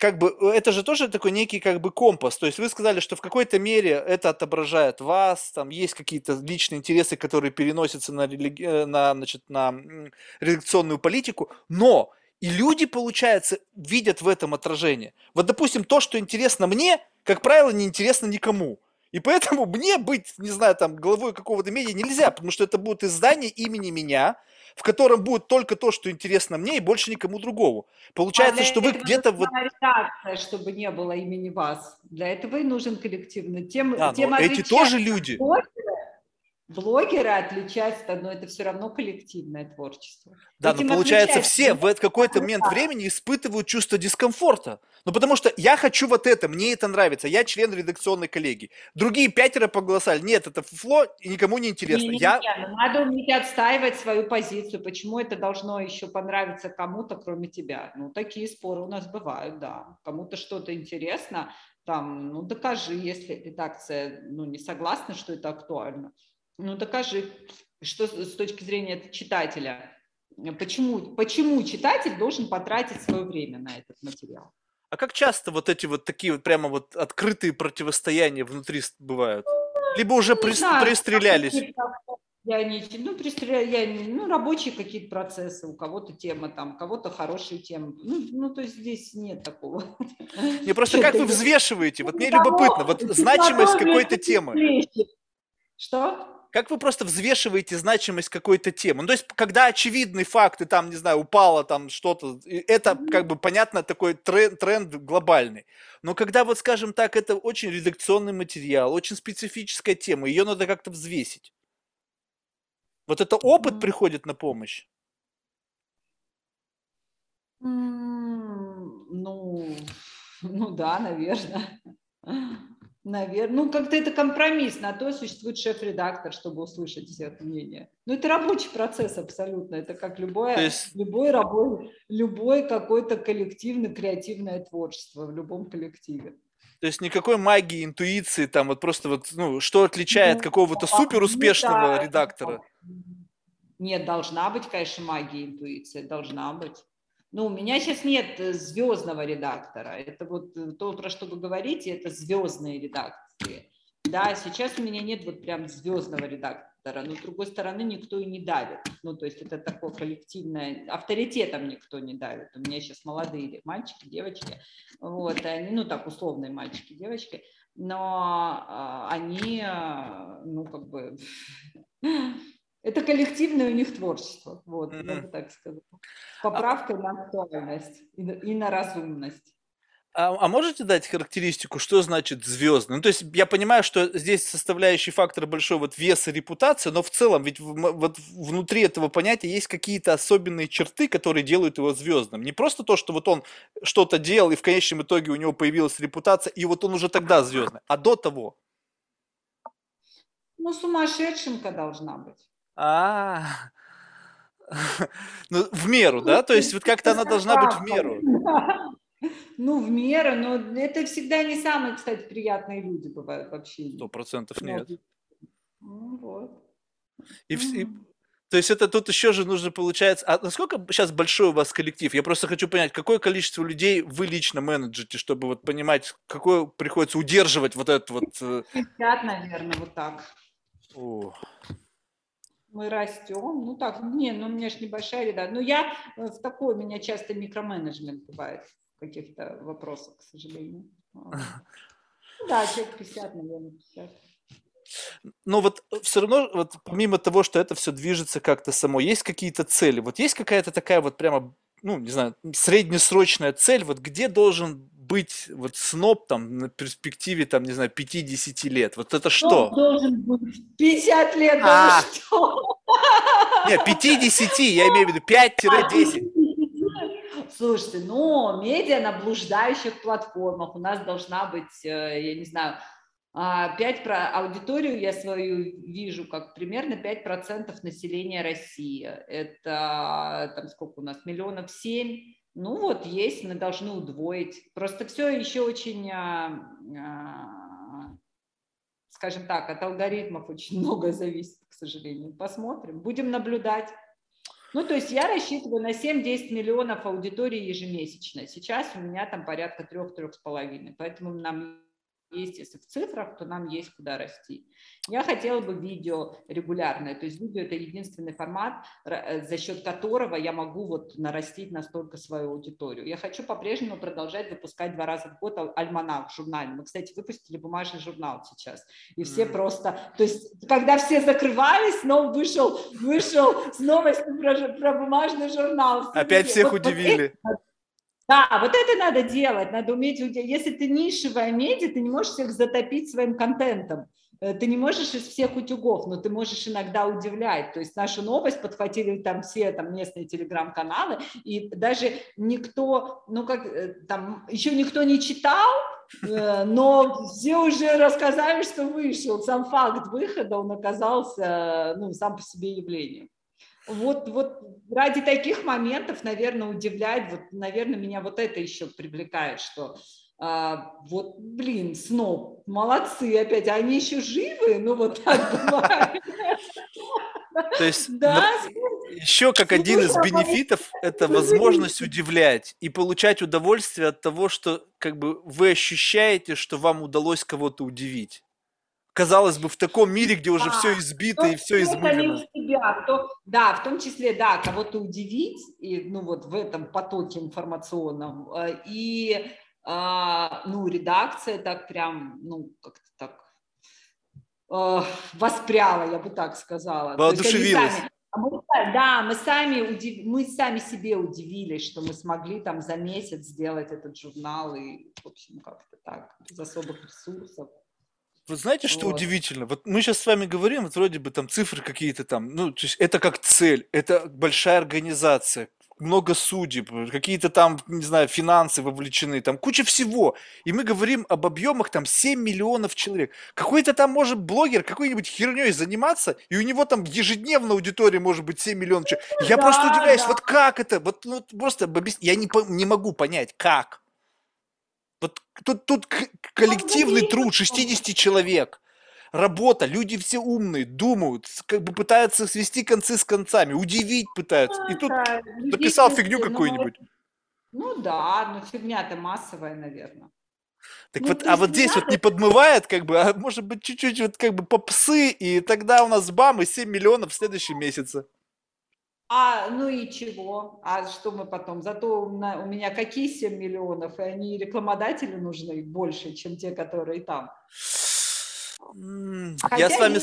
как бы э, это же тоже такой некий как бы компас. То есть вы сказали, что в какой-то мере это отображает вас, там есть какие-то личные интересы, которые переносятся на, религи... Э, на, значит, на редакционную политику, но и люди, получается, видят в этом отражение. Вот, допустим, то, что интересно мне, как правило, не интересно никому. И поэтому мне быть, не знаю, там, главой какого-то медиа нельзя, потому что это будет издание имени меня, в котором будет только то, что интересно мне, и больше никому другому. Получается, а что вы где-то вот... редакция, чтобы не было имени вас. Для этого и нужен коллективный. Тем, да, тем эти тоже люди. Блогеры, блогеры отличаются, но это все равно коллективное творчество. Да, Этим но получается все в какой-то момент времени испытывают чувство дискомфорта. Ну, потому что я хочу вот это, мне это нравится, я член редакционной коллегии. Другие пятеро поголосали, нет, это фуфло, и никому не интересно. Не, не, я... не, ну, надо уметь отстаивать свою позицию, почему это должно еще понравиться кому-то, кроме тебя. Ну, такие споры у нас бывают, да. Кому-то что-то интересно, там, ну, докажи, если редакция, ну, не согласна, что это актуально. Ну, докажи, что с точки зрения читателя, почему, почему читатель должен потратить свое время на этот материал. А как часто вот эти вот такие вот прямо вот открытые противостояния внутри бывают? Либо уже ну, при, знаю, пристрелялись? Я не, ну, пристреляю, я не, ну, рабочие какие-то процессы, у кого-то тема там, у кого-то хорошие темы. Ну, ну, то есть здесь нет такого. Не, просто как вы взвешиваете? Вот мне любопытно, вот значимость какой-то темы. Что? Как вы просто взвешиваете значимость какой-то темы? Ну, то есть, когда очевидный факт, и там, не знаю, упало там что-то, это, как бы, понятно, такой тренд, тренд глобальный. Но когда, вот, скажем так, это очень редакционный материал, очень специфическая тема, ее надо как-то взвесить. Вот это опыт приходит на помощь? Ну, ну да, наверное. Наверное, ну как-то это компромисс, на то существует шеф-редактор, чтобы услышать все это мнение. Ну это рабочий процесс абсолютно, это как любое, есть... любой, рабой, любой какой-то коллективный, креативное творчество в любом коллективе. То есть никакой магии, интуиции, там вот просто вот, ну, что отличает ну, какого-то супер успешного да, редактора? Нет, должна быть, конечно, магия, интуиция, должна быть. Ну, у меня сейчас нет э, звездного редактора. Это вот э, то, про что вы говорите, это звездные редакции. Да, сейчас у меня нет вот прям звездного редактора, но с другой стороны никто и не давит. Ну, то есть это такое коллективное, авторитетом никто не давит. У меня сейчас молодые мальчики, девочки, вот, они, ну, так, условные мальчики, девочки, но а, они, а, ну, как бы, Это коллективное у них творчество, вот, mm-hmm. я бы так сказала. Поправка а... на актуальность и, и на разумность. А, а можете дать характеристику, что значит звездный? Ну, то есть я понимаю, что здесь составляющий фактор большой вот вес и репутация, но в целом ведь в, вот внутри этого понятия есть какие-то особенные черты, которые делают его звездным. Не просто то, что вот он что-то делал, и в конечном итоге у него появилась репутация, и вот он уже тогда звездный, а до того. Ну, сумасшедшенка должна быть. А, ну, в меру, да? То есть вот как-то она должна быть в меру. Ну, в меру, но это всегда не самые, кстати, приятные люди бывают вообще. Сто процентов нет. Ну, вот. И, и, то есть это тут еще же нужно получается. А насколько сейчас большой у вас коллектив? Я просто хочу понять, какое количество людей вы лично менеджете, чтобы вот понимать, какое приходится удерживать вот это вот. 50, э, наверное, вот так. О мы растем. Ну так, не, ну у меня же небольшая ряда. Но я э, в такой, у меня часто микроменеджмент бывает в каких-то вопросах, к сожалению. Ну да, человек 50, наверное, 50. Но вот э, все равно, вот помимо того, что это все движется как-то само, есть какие-то цели? Вот есть какая-то такая вот прямо, ну, не знаю, среднесрочная цель, вот где должен быть вот сноп там на перспективе там, не знаю, 50 лет? Вот это что? Должен быть 50 лет, а, что? Нет, 50, я имею в виду 5-10. Слушайте, ну, медиа на блуждающих платформах у нас должна быть, э, я не знаю, 5 а, про аудиторию я свою вижу как примерно 5% населения России. Это там сколько у нас, миллионов семь ну вот есть, мы должны удвоить. Просто все еще очень, а, а, скажем так, от алгоритмов очень много зависит, к сожалению. Посмотрим, будем наблюдать. Ну, то есть я рассчитываю на 7-10 миллионов аудитории ежемесячно. Сейчас у меня там порядка 3-3,5. Поэтому нам есть, если в цифрах, то нам есть куда расти. Я хотела бы видео регулярное, то есть видео это единственный формат, э, за счет которого я могу вот нарастить настолько свою аудиторию. Я хочу по-прежнему продолжать выпускать два раза в год альманах журнальный. Мы, кстати, выпустили бумажный журнал сейчас, и все mm. просто, то есть когда все закрывались, снова вышел, вышел с новостью про, про бумажный журнал. Опять всех вот, удивили. Вот да, вот это надо делать, надо уметь, если ты нишевая медиа, ты не можешь всех затопить своим контентом, э, ты не можешь из всех утюгов, но ты можешь иногда удивлять. То есть нашу новость подхватили там все там местные телеграм-каналы, и даже никто, ну как э, там, еще никто не читал, э, но все уже рассказали, что вышел. Сам факт выхода, он оказался, ну, сам по себе явлением. Вот, вот ради таких моментов, наверное, удивляет, вот, наверное, меня вот это еще привлекает, что а, вот, блин, сноб, молодцы опять, они еще живы, ну вот так бывает. То есть да, еще как один из бенефитов это возможность удивлять и получать удовольствие от того, что как бы вы ощущаете, что вам удалось кого-то удивить казалось бы, в таком мире, где уже да, все избито и все измышлено. Себя, кто, да, в том числе, да, кого-то удивить, и, ну вот в этом потоке информационном, э, и, а, ну, редакция так прям, ну, как-то так э, воспряла, я бы так сказала. Воодушевилась. А мы, да, мы сами, удив... мы сами себе удивились, что мы смогли там за месяц сделать этот журнал, и, в общем, как-то так, без особых ресурсов. Вот знаете, что вот. удивительно? Вот мы сейчас с вами говорим, вот вроде бы там цифры какие-то там, ну, то есть это как цель, это большая организация, много судеб, какие-то там, не знаю, финансы вовлечены, там куча всего. И мы говорим об объемах там 7 миллионов человек. Какой-то там может блогер какой-нибудь херней заниматься, и у него там ежедневно аудитория может быть 7 миллионов человек. Я да, просто удивляюсь, да. вот как это? Вот, ну, просто я не, не могу понять, как. Вот тут, тут коллективный труд 60 человек. Работа, люди все умные, думают, как бы пытаются свести концы с концами, удивить пытаются. И тут написал фигню какую-нибудь. Ну да, но фигня-то массовая, наверное. Так ну, вот, а вот здесь вот не подмывает, как бы, а может быть чуть-чуть вот как бы попсы, и тогда у нас бам, и 7 миллионов в следующем месяце. А, ну и чего? А что мы потом? Зато у меня какие 7 миллионов, и они рекламодатели нужны больше, чем те, которые там. Хотя Я с вами...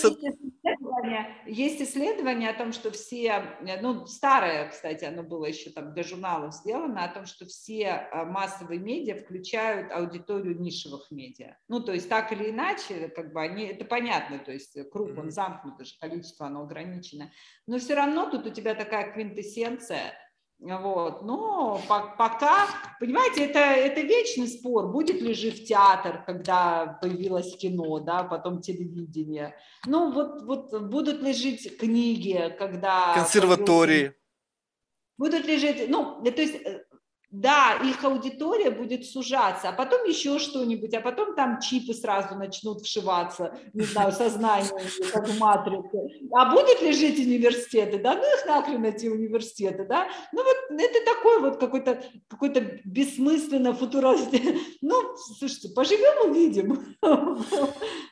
Есть есть исследование о том, что все, ну, старое, кстати, оно было еще там для журналов сделано, о том, что все а, массовые медиа включают аудиторию нишевых медиа. Ну, то есть так или иначе, как бы они, это понятно, то есть круг, он замкнут, даже количество, оно ограничено. Но все равно тут у тебя такая квинтэссенция – вот. Но пока, понимаете, это, это вечный спор, будет ли жив театр, когда появилось кино, да, потом телевидение. Ну, вот, вот будут ли жить книги, когда... Консерватории. Появился... Будут ли жить, ну, то есть э, да, их аудитория будет сужаться, а потом еще что-нибудь, а потом там чипы сразу начнут вшиваться, не знаю, сознание, как в матрице. А будут ли жить университеты? Да, ну их нахрен эти университеты, да? Ну вот это такой вот какой-то какой бессмысленно футурист. Ну, слушайте, поживем увидим.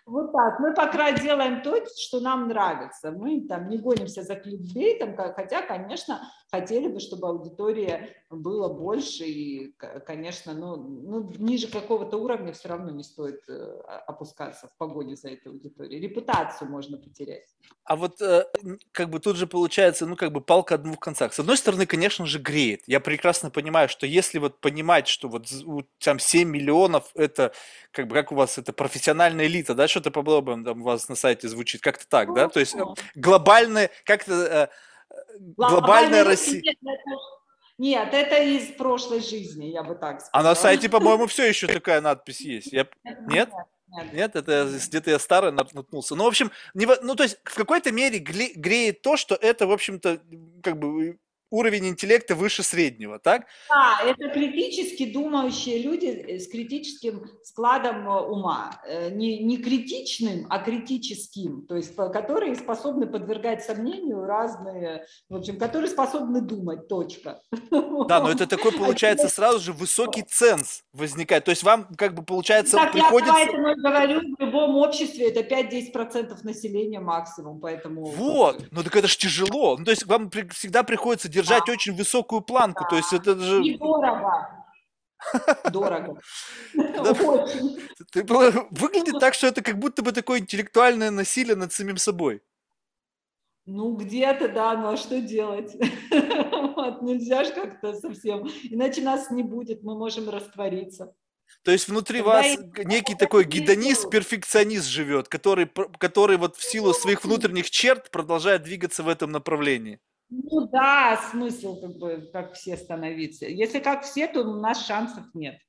Вот так. Мы пока делаем то, что нам нравится. Мы там не гонимся за кликбейтом, хотя, конечно, хотели бы, чтобы аудитория было больше, и, конечно, ну, ну, ниже какого-то уровня все равно не стоит э, опускаться в погоне за этой аудиторией. Репутацию можно потерять. А вот э, как бы тут же получается, ну, как бы палка о двух концах. С одной стороны, конечно же, греет. Я прекрасно понимаю, что если вот понимать, что вот там 7 миллионов, это как бы, как у вас, это профессиональная элита, да, что-то подобное там у вас на сайте звучит, как-то так, да? То есть э, глобальная, как-то глобальная Россия. Нет, это из прошлой жизни, я бы так сказала. А на сайте, по-моему, все еще такая надпись есть. Я... Нет? Нет? Нет, это где-то я старый наткнулся. Ну, в общем, не, ну, то есть в какой-то мере греет то, что это, в общем-то, как бы уровень интеллекта выше среднего, так? Да, это критически думающие люди э, с критическим складом э, ума. Э, не, не критичным, а критическим, то есть которые способны подвергать сомнению разные, в общем, которые способны думать, точка. Да, но это такой, получается, сразу же высокий ценз возникает. То есть вам, как бы, получается, так, приходится... Я поэтому говорю, в любом обществе это 5-10% населения максимум, поэтому... Вот, ну так это же тяжело. Ну, то есть вам всегда приходится держать да. очень высокую планку. Да. То есть это же... И дорого. Выглядит так, что это как будто бы такое интеллектуальное насилие над самим собой. Ну, где-то, да, ну а что делать? вот, нельзя же как-то совсем, иначе нас не будет, мы можем раствориться. То есть внутри Когда вас и... некий такой гедонист, перфекционист живет, который, который вот в силу своих внутренних черт продолжает двигаться в этом направлении. Ну да, смысл как бы как все становиться. Если как все, то у нас шансов нет.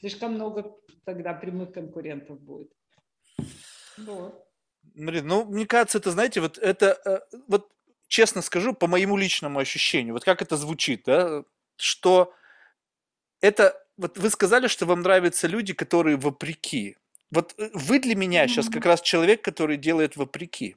Слишком много тогда прямых конкурентов будет. Вот. Марин, ну, мне кажется, это, знаете, вот это, э, вот честно скажу, по моему личному ощущению, вот как это звучит, да, что это, вот вы сказали, что вам нравятся люди, которые вопреки. Вот э, вы для меня mm-hmm. сейчас как раз человек, который делает вопреки.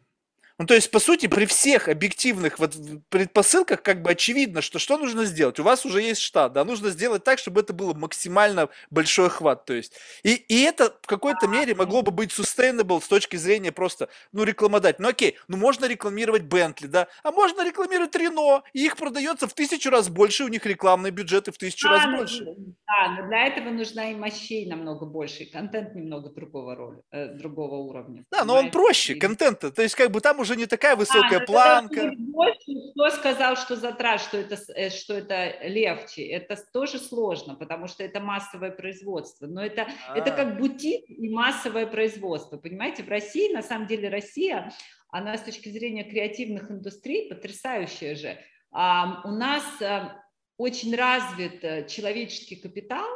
Ну, то есть, по сути, при всех объективных вот предпосылках как бы очевидно, что что нужно сделать? У вас уже есть штат, да, нужно сделать так, чтобы это было максимально большой охват, то есть. И, и это в какой-то мере могло бы быть sustainable с точки зрения просто, ну, рекламодать. Ну, окей, ну, можно рекламировать Бентли, да, а можно рекламировать Рено, и их продается в тысячу раз больше, у них рекламные бюджеты в тысячу раз ну, больше. Да, но для этого нужна и мощей намного больше, и контент немного другого роли, э, другого уровня. Да, но он проще, контента, то есть как бы там уже не такая высокая а, планка. Кто сказал, что затрат, что это, э, что это легче? Это тоже сложно, потому что это массовое производство. Но это, это как бутик и массовое производство. Понимаете, в России, на самом деле Россия, она с точки зрения креативных индустрий потрясающая же. А, у нас а, очень развит э, человеческий капитал,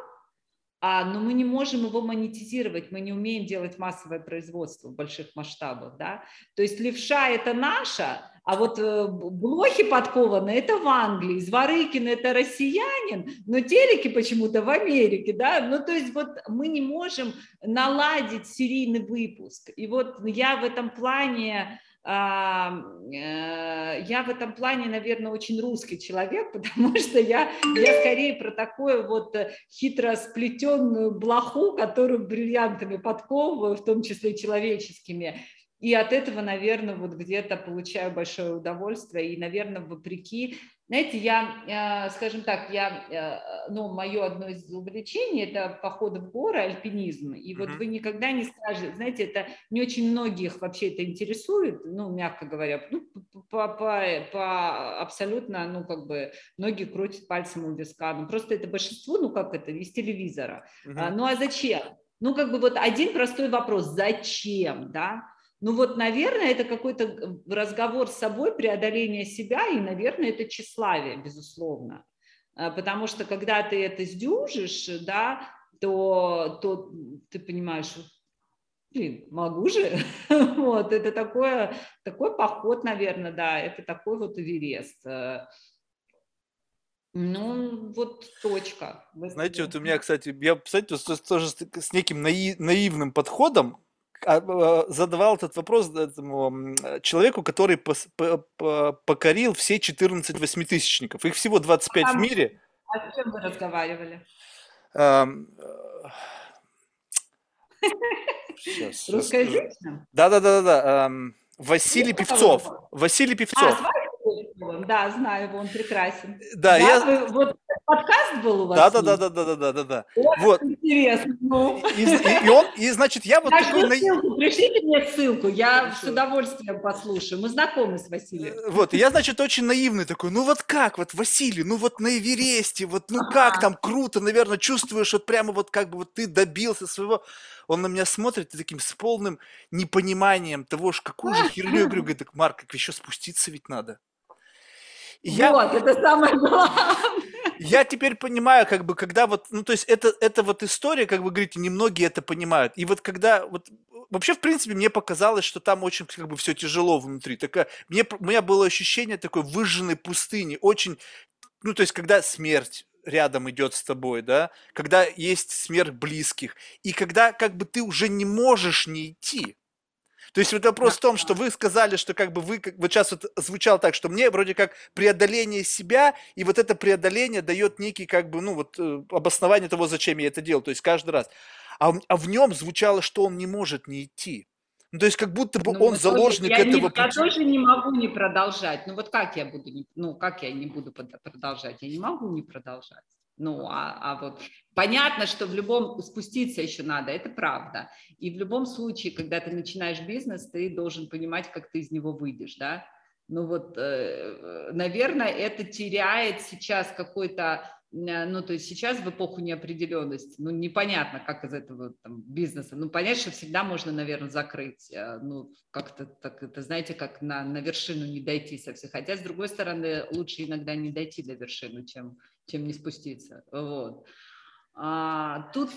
а, но мы не можем его монетизировать, мы не умеем делать массовое производство в больших масштабах, да, то есть левша это наша, а вот э, блохи подкованы это в Англии, Зворыкин это россиянин, но телеки почему-то в Америке, да, ну то есть вот мы не можем наладить серийный выпуск, и вот я в этом плане я в этом плане, наверное, очень русский человек, потому что я, я скорее про такую вот э, хитро сплетенную блоху, которую бриллиантами подковываю, в том числе человеческими. И от этого, наверное, вот где-то получаю большое удовольствие. И, наверное, вопреки знаете, я, э, скажем так, я, э, ну, мое одно из увлечений – это походы в горы, альпинизм. И вот mm-hmm. вы никогда не скажете, знаете, это не очень многих вообще это интересует, ну, мягко говоря, ну, по, по, по абсолютно, ну, как бы, многие крутят пальцем у виска. Ну, просто это большинство, ну, как это, из телевизора. Mm-hmm. А, ну, а зачем? Ну, как бы вот один простой вопрос – зачем, да? Ну вот, наверное, это какой-то разговор с собой, преодоление себя, и, наверное, это тщеславие, безусловно. А, потому что когда ты это сдюжишь, да, то, то ты понимаешь, блин, могу же. вот, это такое, такой поход, наверное, да, это такой вот Эверест. Ну, вот точка. Знаете, вот у меня, кстати, я, кстати, тоже с неким наивным подходом а, а, задавал этот вопрос этому человеку, который пос, по, по, покорил все 14 восьмитысячников. Их всего 25 а, в мире. А с чем вы разговаривали? сейчас, Русскоязычным? Да-да-да. Василий Певцов. Василий Певцов. А, да, знаю его, он прекрасен. Да, да я... вот подкаст был у вас? Да, да, да, да, да, да, да, да. Вот. Интересно. Ну. И, и, и он, и значит, я вот я такой... Ссылку, пришлите мне ссылку, я Хорошо. с удовольствием послушаю. Мы знакомы с Василием. Э, вот, я, значит, очень наивный такой, ну вот как, вот Василий, ну вот на Эвересте, вот ну как там круто, наверное, чувствуешь вот прямо вот как бы вот ты добился своего он на меня смотрит и таким с полным непониманием того, что какую же херню я говорю, говорит, так, Марк, как еще спуститься ведь надо. И я, вот, это самое главное. Я теперь понимаю, как бы, когда вот, ну, то есть это, это вот история, как вы говорите, немногие это понимают. И вот когда, вот, вообще, в принципе, мне показалось, что там очень, как бы, все тяжело внутри. Такая, мне, у меня было ощущение такой выжженной пустыни, очень ну, то есть, когда смерть рядом идет с тобой, да, когда есть смерть близких, и когда как бы ты уже не можешь не идти. То есть вот вопрос в том, что вы сказали, что как бы вы, как, вот сейчас вот звучало так, что мне вроде как преодоление себя, и вот это преодоление дает некий как бы, ну вот э, обоснование того, зачем я это делал, то есть каждый раз. А, а в нем звучало, что он не может не идти. Ну, то есть как будто бы ну, он заложник тоже, этого я пути. Я тоже не могу не продолжать. Ну вот как я буду, не, ну как я не буду продолжать? Я не могу не продолжать. Ну, а, а вот понятно, что в любом спуститься еще надо, это правда. И в любом случае, когда ты начинаешь бизнес, ты должен понимать, как ты из него выйдешь, да. Ну вот, э, наверное, это теряет сейчас какой-то ну, то есть сейчас в эпоху неопределенности, ну, непонятно, как из этого там, бизнеса, ну, понятно, что всегда можно, наверное, закрыть, э, ну, как-то так, это, знаете, как на, на вершину не дойти со всех, хотя, с другой стороны, лучше иногда не дойти до вершины, чем, чем не спуститься, вот. А, тут,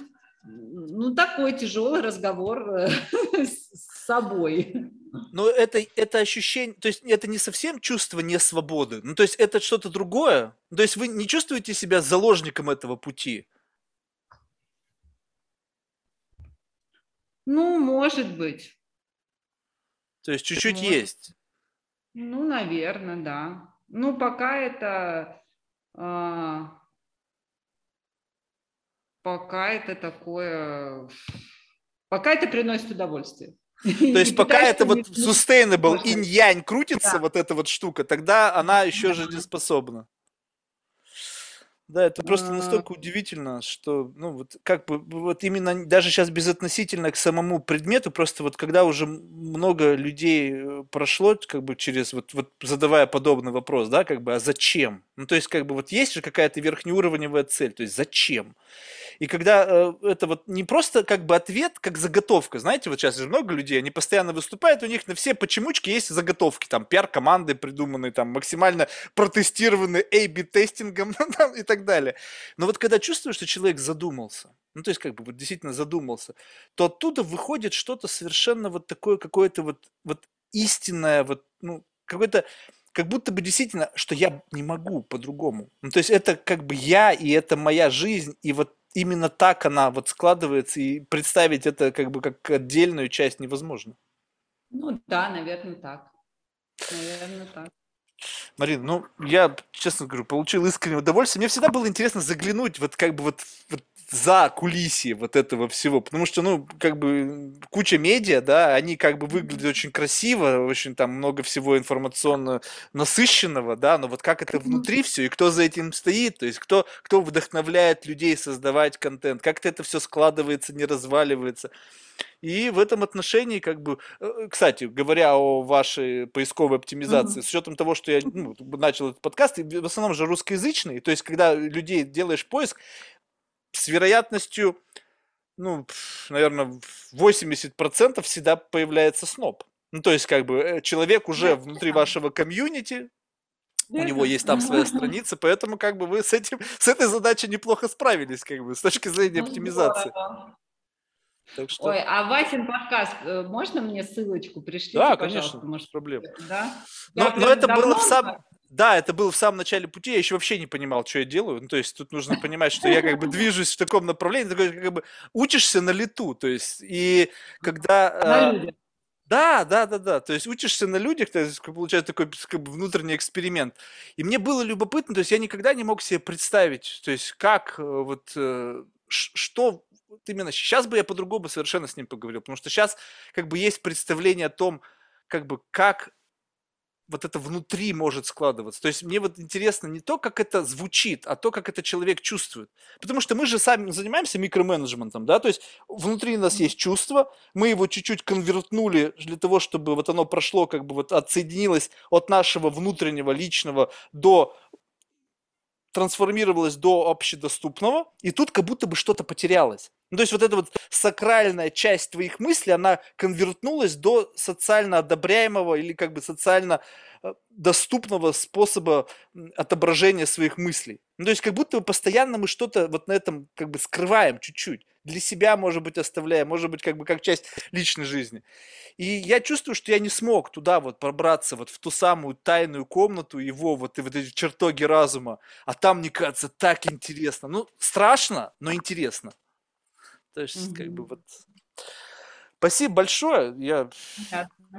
ну, такой тяжелый разговор э, с собой. Но это, это ощущение, то есть это не совсем чувство несвободы, ну то есть это что-то другое. То есть вы не чувствуете себя заложником этого пути? Ну, может быть. То есть чуть-чуть может. есть? Ну, наверное, да. Ну, пока это... А, пока это такое... Пока это приносит удовольствие. То есть пока это вот sustainable инь-янь крутится, вот эта вот штука, тогда она еще жизнеспособна. Да, это просто а. настолько удивительно, что, ну, вот как бы, вот именно даже сейчас безотносительно к самому предмету, просто вот когда уже много людей э, прошло, как бы через, вот, вот задавая подобный вопрос, да, как бы, а зачем? Ну, то есть, как бы, вот есть же какая-то верхнеуровневая цель, то есть, зачем? И когда э, это вот не просто как бы ответ, как заготовка, знаете, вот сейчас же много людей, они постоянно выступают, у них на все почемучки есть заготовки, там, пиар-команды придуманные, там, максимально протестированные A-B-тестингом и так далее. Но вот когда чувствуешь, что человек задумался, ну, то есть, как бы, вот действительно задумался, то оттуда выходит что-то совершенно вот такое, какое-то вот, вот истинное, вот, ну, какое-то, как будто бы действительно, что я не могу по-другому. Ну, то есть это как бы я, и это моя жизнь, и вот именно так она вот складывается, и представить это как бы как отдельную часть невозможно. Ну да, наверное, так. Наверное, так. Марина, ну, я, честно говорю, получил искреннее удовольствие. Мне всегда было интересно заглянуть вот как бы вот, вот за кулисье вот этого всего, потому что, ну, как бы куча медиа, да, они как бы выглядят очень красиво, очень там много всего информационно насыщенного, да, но вот как это внутри все и кто за этим стоит, то есть кто, кто вдохновляет людей создавать контент, как-то это все складывается, не разваливается. И в этом отношении, как бы, э, кстати, говоря о вашей поисковой оптимизации, mm-hmm. с учетом того, что я ну, начал этот подкаст, в основном же русскоязычный, то есть когда людей делаешь поиск, с вероятностью, ну, наверное, 80% всегда появляется сноп. Ну, то есть, как бы, э, человек уже внутри вашего комьюнити, у него есть там своя страница, поэтому как бы вы с этим, с этой задачей неплохо справились, как бы, с точки зрения ну, оптимизации. Так что... Ой, а Васин подкаст, э, можно мне ссылочку пришлите, Да, конечно, может, проблем. Да? Но, но это было в самом... Да, это было в самом начале пути, я еще вообще не понимал, что я делаю. Ну, то есть тут нужно понимать, что я как бы движусь в таком направлении, такой, как бы учишься на лету, то есть и когда... Людях. Да, да, да, да. То есть учишься на людях, то есть получается такой как бы, внутренний эксперимент. И мне было любопытно, то есть я никогда не мог себе представить, то есть как э, вот э, что вот именно сейчас бы я по-другому совершенно с ним поговорил, потому что сейчас как бы есть представление о том, как бы как вот это внутри может складываться. То есть мне вот интересно не то, как это звучит, а то, как это человек чувствует. Потому что мы же сами занимаемся микроменеджментом, да, то есть внутри нас есть чувство, мы его чуть-чуть конвертнули для того, чтобы вот оно прошло, как бы вот отсоединилось от нашего внутреннего, личного до трансформировалось до общедоступного, и тут как будто бы что-то потерялось. Ну, то есть вот эта вот сакральная часть твоих мыслей, она конвертнулась до социально одобряемого или как бы социально э, доступного способа отображения своих мыслей. Ну, то есть как будто бы постоянно мы что-то вот на этом как бы скрываем чуть-чуть, для себя, может быть, оставляя, может быть, как бы как часть личной жизни. И я чувствую, что я не смог туда вот пробраться, вот в ту самую тайную комнату его, вот и вот эти чертоги разума. А там, мне кажется, так интересно. Ну, страшно, но интересно. То есть, как бы вот... Спасибо большое. Я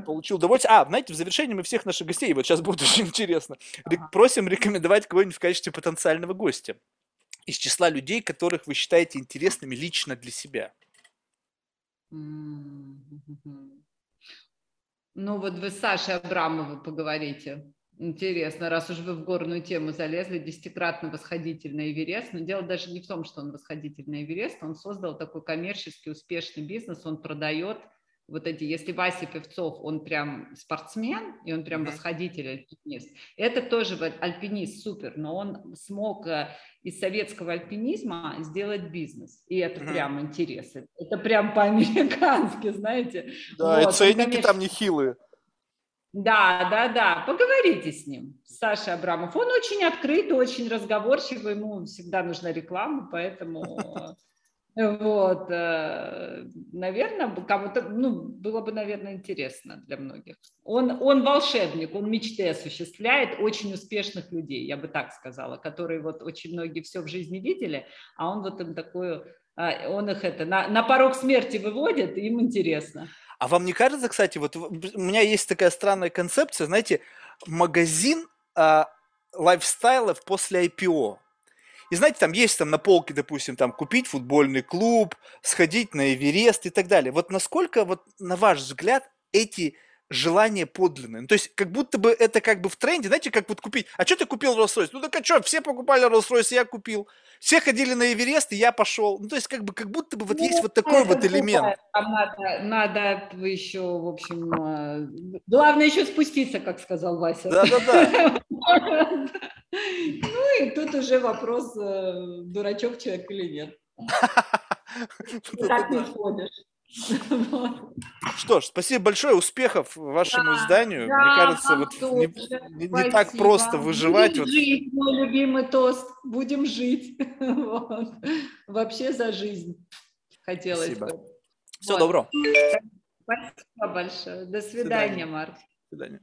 получил удовольствие. А, знаете, в завершении мы всех наших гостей, вот сейчас будет очень интересно, ага. просим рекомендовать кого-нибудь в качестве потенциального гостя из числа людей, которых вы считаете интересными лично для себя. Ну вот вы с Сашей Абрамовой поговорите. Интересно, раз уж вы в горную тему залезли, десятикратно восходитель на Эверест, но дело даже не в том, что он восходитель на Эверест, он создал такой коммерчески успешный бизнес, он продает вот эти, если Вася Певцов, он прям спортсмен, и он прям восходитель альпинист, это тоже альпинист супер, но он смог э, из советского альпинизма сделать бизнес, и это прям интересно, это прям по-американски, знаете. Да, вот, и ценники конечно... там нехилые. Да, да, да, поговорите с ним, Саша Абрамов. Он очень открытый, очень разговорчивый, ему всегда нужна реклама, поэтому вот, э, наверное, кому-то, ну, было бы, наверное, интересно для многих. Он, он волшебник, он мечты осуществляет очень успешных людей, я бы так сказала, которые вот очень многие все в жизни видели, а он вот им такую, а, он их это на, на порог смерти выводит, им интересно. А вам не кажется, кстати, вот у меня есть такая странная концепция, знаете, магазин а, лайфстайлов после IPO. И знаете, там есть там на полке, допустим, там купить футбольный клуб, сходить на Эверест и так далее. Вот насколько, вот на ваш взгляд, эти желание подлинное. Ну, то есть, как будто бы это как бы в тренде, знаете, как вот купить. А что ты купил Rolls-Royce? Ну так а что, все покупали Rolls-Royce, я купил. Все ходили на Эверест, и я пошел. Ну, то есть, как бы, как будто бы вот ну, есть вот такой вот элемент. Там надо, надо еще, в общем, э, главное еще спуститься, как сказал Вася. Да-да-да. Ну, и тут уже вопрос, э, дурачок человек или нет. Так не ходишь. Что ж, спасибо большое, успехов вашему да, изданию. Да, Мне кажется, вот не, не, не так просто выживать. Будем вот. жить, мой любимый тост. Будем жить. Вот. Вообще за жизнь хотелось спасибо. бы. Всего вот. доброго. Спасибо большое. До свидания, До свидания. Марк. До свидания.